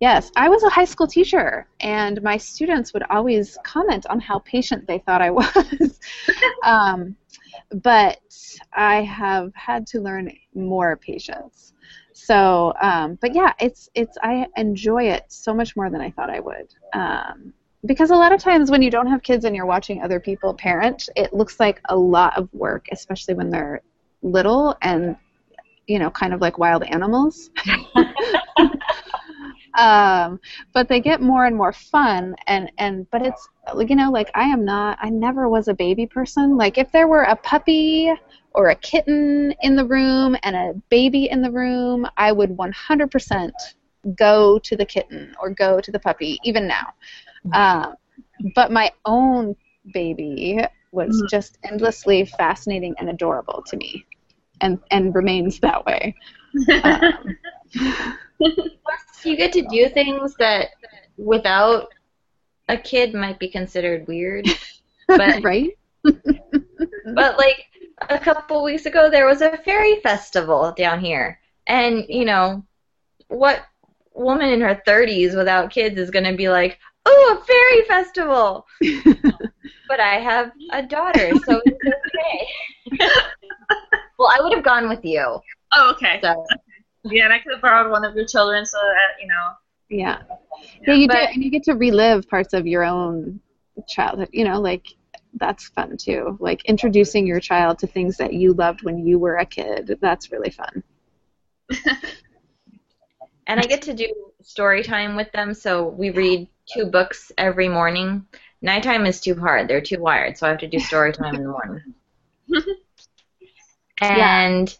Yes, I was a high school teacher, and my students would always comment on how patient they thought I was. um, but I have had to learn more patience. So, um, but yeah, it's it's I enjoy it so much more than I thought I would. Um, because a lot of times when you don't have kids and you're watching other people parent, it looks like a lot of work, especially when they're little and you know, kind of like wild animals. um, but they get more and more fun and and but it's you know like I am not I never was a baby person. Like if there were a puppy or a kitten in the room and a baby in the room, I would 100% go to the kitten or go to the puppy even now. Um, but my own baby was Mhm. just endlessly fascinating and adorable to me and and remains that way. Um, you get to do things that without a kid might be considered weird. But right? but like a couple weeks ago, there was a fairy festival down here, and you know, what woman in her 30s without kids is going to be like, "Oh, a fairy festival"? but I have a daughter, so it's okay. well, I would have gone with you. oh, okay. So Yeah, and I could have borrowed one of your children so that you know. Yeah. Yeah, you do, and you get to relive parts of your own childhood. You know, like that's fun too. Like introducing your child to things that you loved when you were a kid. That's really fun. and I get to do story time with them, so we read two books every morning. Nighttime is too hard; they're too wired, so I have to do story time in the morning. and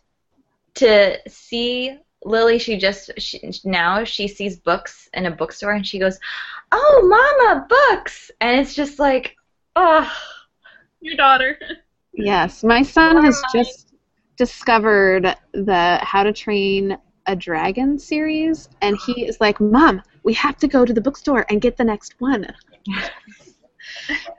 to see Lily, she just she, now she sees books in a bookstore, and she goes, "Oh, Mama, books!" And it's just like, oh, Your daughter. Yes, my son has Or just discovered the How to Train a Dragon series, and he is like, "Mom, we have to go to the bookstore and get the next one."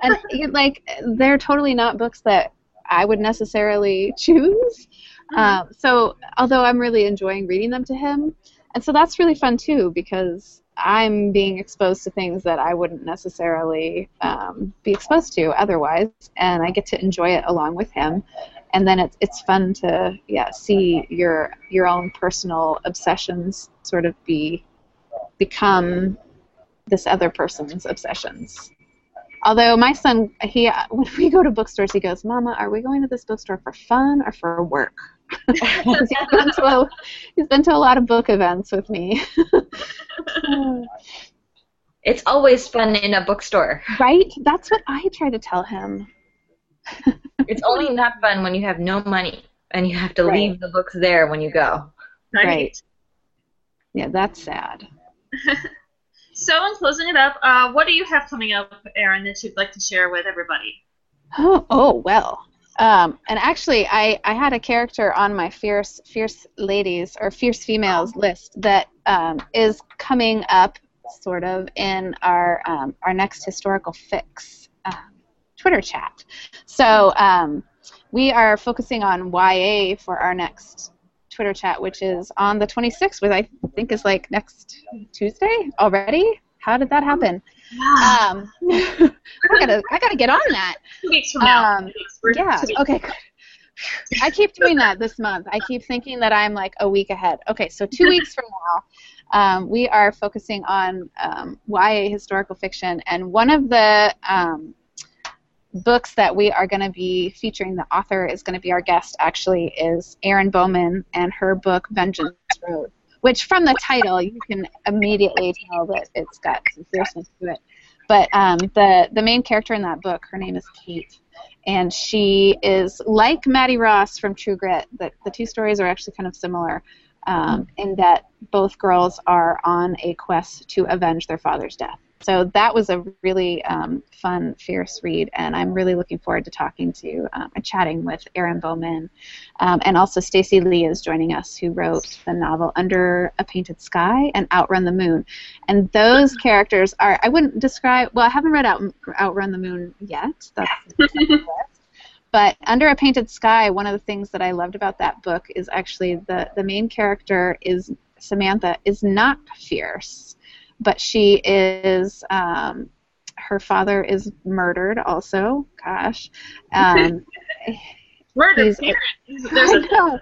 and like, they're totally not books that I would necessarily choose. Um, so, although I'm really enjoying reading them to him, and so that's really fun too because I'm being exposed to things that I wouldn't necessarily um, be exposed to otherwise, and I get to enjoy it along with him. And then it's it's fun to yeah see your your own personal obsessions sort of be become this other person's obsessions. Although my son, he when we go to bookstores, he goes, "Mama, are we going to this bookstore for fun or for work?" 'Cause he's been to a, he's been to a lot of book events with me. it's always fun in a bookstore. right? That's what I try to tell him. It's only not fun when you have no money and you have to Right. leave the books there when you go. Right. Yeah, that's sad. So, in closing it up, uh, what do you have coming up, Erin, that you'd like to share with everybody? Oh, oh well. Um, and actually, I, I had a character on my fierce fierce ladies or fierce females list that um, is coming up, sort of, in our um, our next historical fix um, Twitter chat. So um, we are focusing on YA for our next Twitter chat, which is on the 26th, which I think is like next Tuesday already. How did that happen? Um, I gotta I gotta get on that. Two weeks from now. Um, Two weeks. We're Yeah. Okay. I keep doing that this month. I keep thinking that I'm like a week ahead. Okay, so two weeks from now, um, we are focusing on um, YA historical fiction, and one of the um, books that we are going to be featuring, the author is going to be our guest. Actually, is Erin Bowman and her book Vengeance Road, which from the title you can immediately tell that it's got some fierceness to it. But um, the the main character in that book, her name is Kate and she is like Mattie Ross from True Grit. That the two stories are actually kind of similar, um, in that both girls are on a quest to avenge their father's death. So that was a really um, fun, fierce read, and I'm really looking forward to talking to um, and chatting with Erin Bowman, um, and also Stacey Lee is joining us, who wrote the novel Under a Painted Sky and Outrun the Moon, and those characters are I wouldn't describe well I haven't read Out, Outrun the Moon yet. That's but Under a Painted Sky, one of the things that I loved about that book is actually the the main character is Samantha is not fierce but she is um, her father is murdered also gosh um, Murder. I know,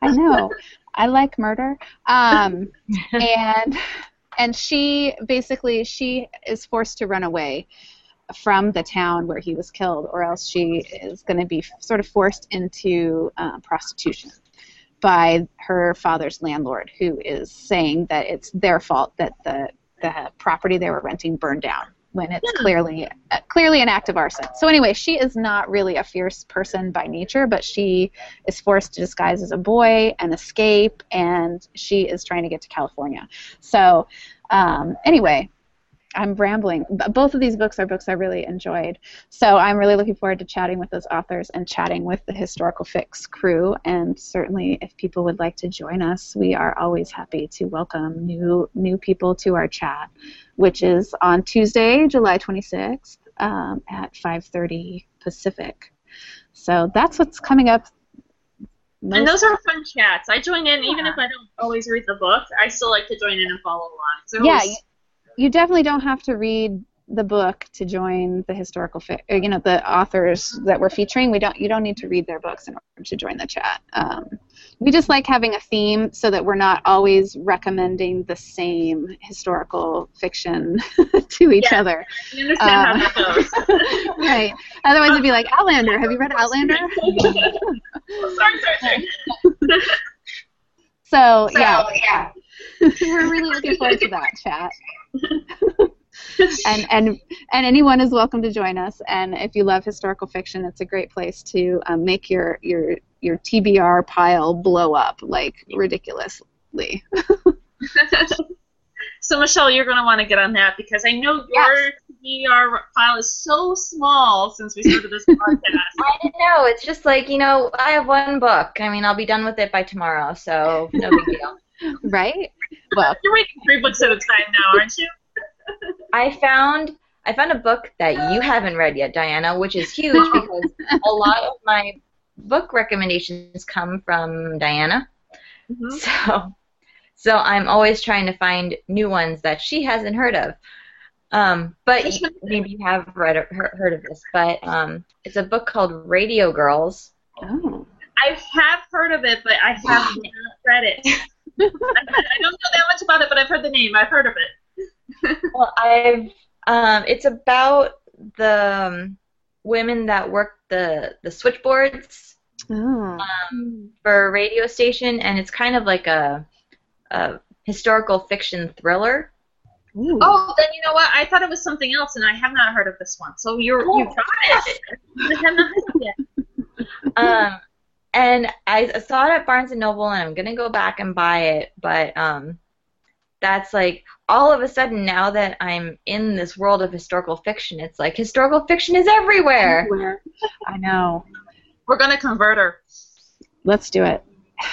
I know. I like murder. Um, and and she basically she is forced to run away from the town where he was killed, or else she is going to be sort of forced into uh, prostitution by her father's landlord, who is saying that it's their fault that the the property they were renting burned down when it's clearly uh, clearly an act of arson. So anyway, she is not really a fierce person by nature, but she is forced to disguise as a boy and escape, and she is trying to get to California. So um, anyway, I'm rambling. B- Both of these books are books I really enjoyed. So I'm really looking forward to chatting with those authors and chatting with the Historical Fix crew. And certainly, if people would like to join us, we are always happy to welcome new new people to our chat, which is on Tuesday, July 26th um, at 5:30 Pacific. So that's what's coming up. And those are fun chats. I join in even if I don't always read the book. I still like to join in and follow along. So yeah, you, you definitely don't have to read the book to join the historical fi- or, you know the authors that we're featuring. We don't you don't need to read their books in order to join the chat. Um, we just like having a theme so that we're not always recommending the same historical fiction to each Yeah. other. Understand how that goes. right. Otherwise it'd be like outlander. Have you read outlander? Sorry, sorry, sorry. so yeah. We're really looking forward to that chat and and and anyone is welcome to join us. And if you love historical fiction, it's a great place to um, make your your your TBR pile blow up like ridiculously. so Michelle, you're going to want to get on that because I know your TBR file is so small since we started this podcast. I don't know. It's just like you know, I have one book. I mean, I'll be done with it by tomorrow, so no big deal. Right? Well, You're reading three books at a time now, aren't you? I found I found a book that you haven't read yet, Diana, which is huge because a lot of my book recommendations come from Diana. Mhm. So so I'm always trying to find new ones that she hasn't heard of. Um, but maybe you have read or he- heard of this, but um, it's a book called Radio Girls. oh. I have heard of it, but I have not read it. I, I don't know that much about it, but I've heard the name. I've heard of it. Well, I've um, it's about the um, women that work the the switchboards Oh. um, for a radio station, and it's kind of like a, a historical fiction thriller. Ooh. Oh, then you know what? I thought it was something else, and I have not heard of this one. So you're you got it. I have not heard it yet. um, and I saw it at Barnes and Noble, and I'm gonna go back and buy it. But um, that's like all of a sudden now that I'm in this world of historical fiction, it's like historical fiction is everywhere. I know. We're gonna convert her. Let's do it.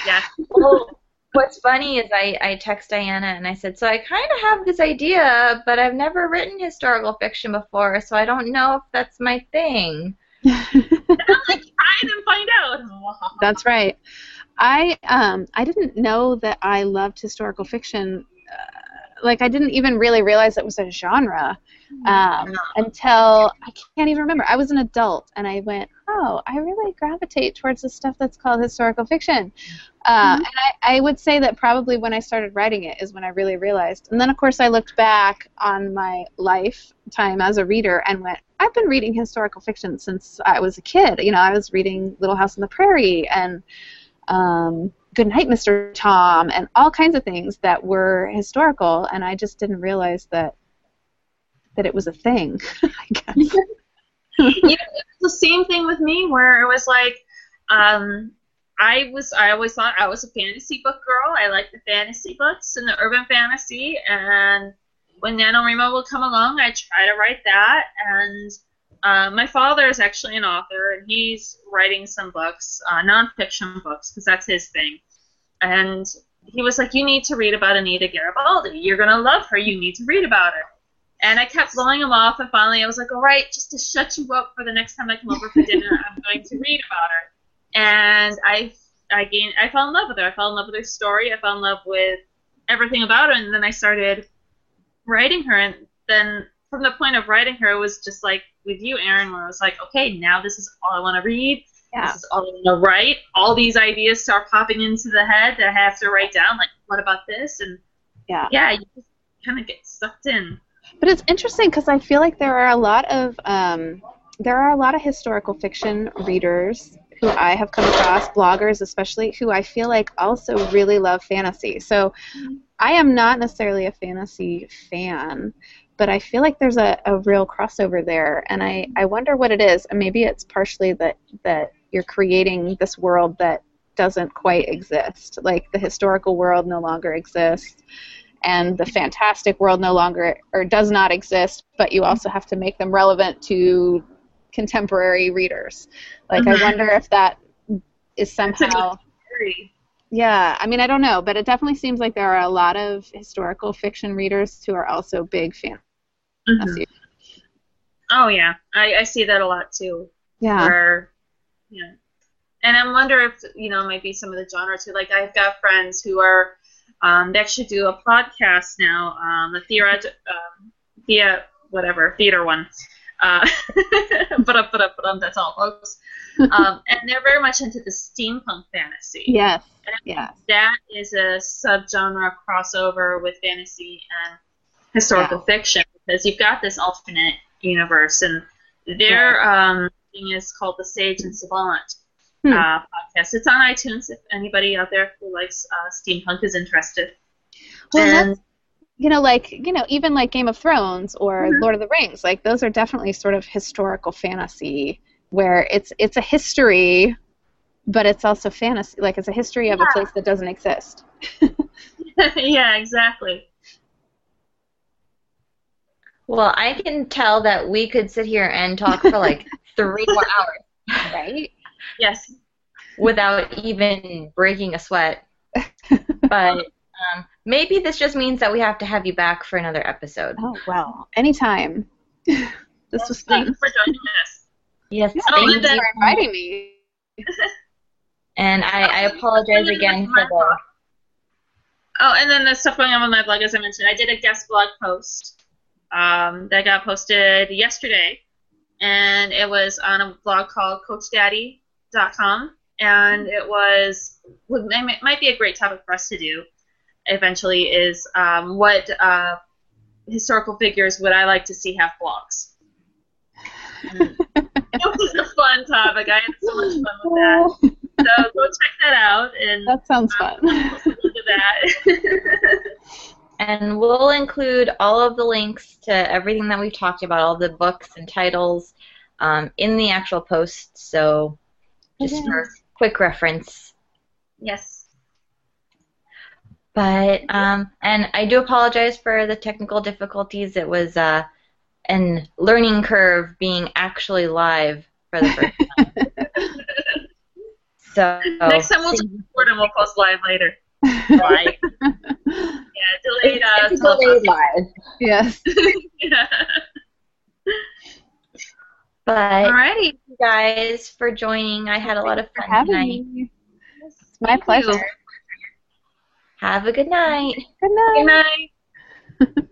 Yeah. well, what's funny is I, I text Diana and I said, so I kind of have this idea, but I've never written historical fiction before, so I don't know if that's my thing. like and find out. That's right. I um I didn't know that I loved historical fiction. Uh, like I didn't even really realize it was a genre um, until I can't even remember. I was an adult and I went, oh, I really gravitate towards the stuff that's called historical fiction. Uh, And I, I would say that probably when I started writing it is when I really realized. And then of course I looked back on my lifetime as a reader and went, I've been reading historical fiction since I was a kid. You know, I was reading Little House on the Prairie and um, Good Night, Mr. Tom, and all kinds of things that were historical, and I just didn't realize that that it was a thing. I guess. you know, the same thing with me where it was like um, I was I always thought I was a fantasy book girl. I like the fantasy books and the urban fantasy. And when NaNoWriMo would come along, I try to write that. And uh, my father is actually an author, and he's writing some books, uh, nonfiction books, because that's his thing. And he was like, "You need to read about Anita Garibaldi. You're gonna love her. You need to read about her." And I kept blowing him off, and finally I was like, "All right, just to shut you up for the next time I come over for dinner, I'm going to read about her." And I, I gained, I fell in love with her. I fell in love with her story. I fell in love with everything about her, and then I started writing her. And then from the point of writing her, it was just like with you, Erin, where I was like, "Okay, now this is all I want to read." Yeah. This is all I want to write. All these ideas start popping into the head that I have to write down. Like, what about this? And Yeah. yeah, you just kind of get sucked in. But it's interesting because I feel like there are a lot of um, there are a lot of historical fiction readers who I have come across, bloggers especially, who I feel like also really love fantasy. So I am not necessarily a fantasy fan, but I feel like there's a, a real crossover there, and I, I wonder what it is. Maybe it's partially that that you're creating this world that doesn't quite exist. Like the historical world no longer exists and the fantastic world no longer or does not exist, but you also have to make them relevant to contemporary readers. Like Mhm. I wonder if that is somehow yeah, I mean I don't know, but it definitely seems like there are a lot of historical fiction readers who are also big Mhm. Oh yeah, I, I see that a lot too. Yeah. Where, yeah, and I wonder if you know maybe some of the genres who Like I've got friends who are um, they actually do a podcast now, um, the theater, um, thea, whatever theater one. Uh, but up, but up, but up. That's all, folks. Um, and they're very much into the steampunk fantasy. Yes. Yes. That is a subgenre crossover with fantasy and historical fiction because you've got this alternate universe, and their um, thing is called the Sage and Savant Hmm. uh, podcast. It's on iTunes if anybody out there who likes uh, steampunk is interested. Well, and that's, you know, like you know, even like Game of Thrones or Mhm. Lord of the Rings, like those are definitely sort of historical fantasy where it's it's a history, but it's also fantasy. Like it's a history of a place that doesn't exist. yeah, exactly. Well, I can tell that we could sit here and talk for like three more hours Right? Yes. without even breaking a sweat. But um, maybe this just means that we have to have you back for another episode. Oh well, anytime. this was Thank you fun. for joining us. Yes, Yeah, thank and you. then- for inviting me. And I, I apologize again for the. Oh, and then the stuff going on with my blog, as I mentioned, I did a guest blog post um, that got posted yesterday, and it was on a blog called CoachDaddy.com, and it was would- it might be a great topic for us to do eventually. Is um, what uh, historical figures would I like to see have blogs? It was a fun topic. I had so much fun with that. So go check that out and that sounds fun. look at that. And we'll include all of the links to everything that we've talked about, all the books and titles, um, in the actual post. So, just Okay. for quick reference. yes. But um, and I do apologize for the technical difficulties. It was uh, an learning curve being actually live for the first time. so Next time we'll just record and we'll post live later. live. Yeah, delayed. Uh, It's delayed live. yes. yeah. But Alrighty. you guys for joining. I had a lot of fun having tonight. me. It's my Thank pleasure. you. Have a good night. Good night. Good night.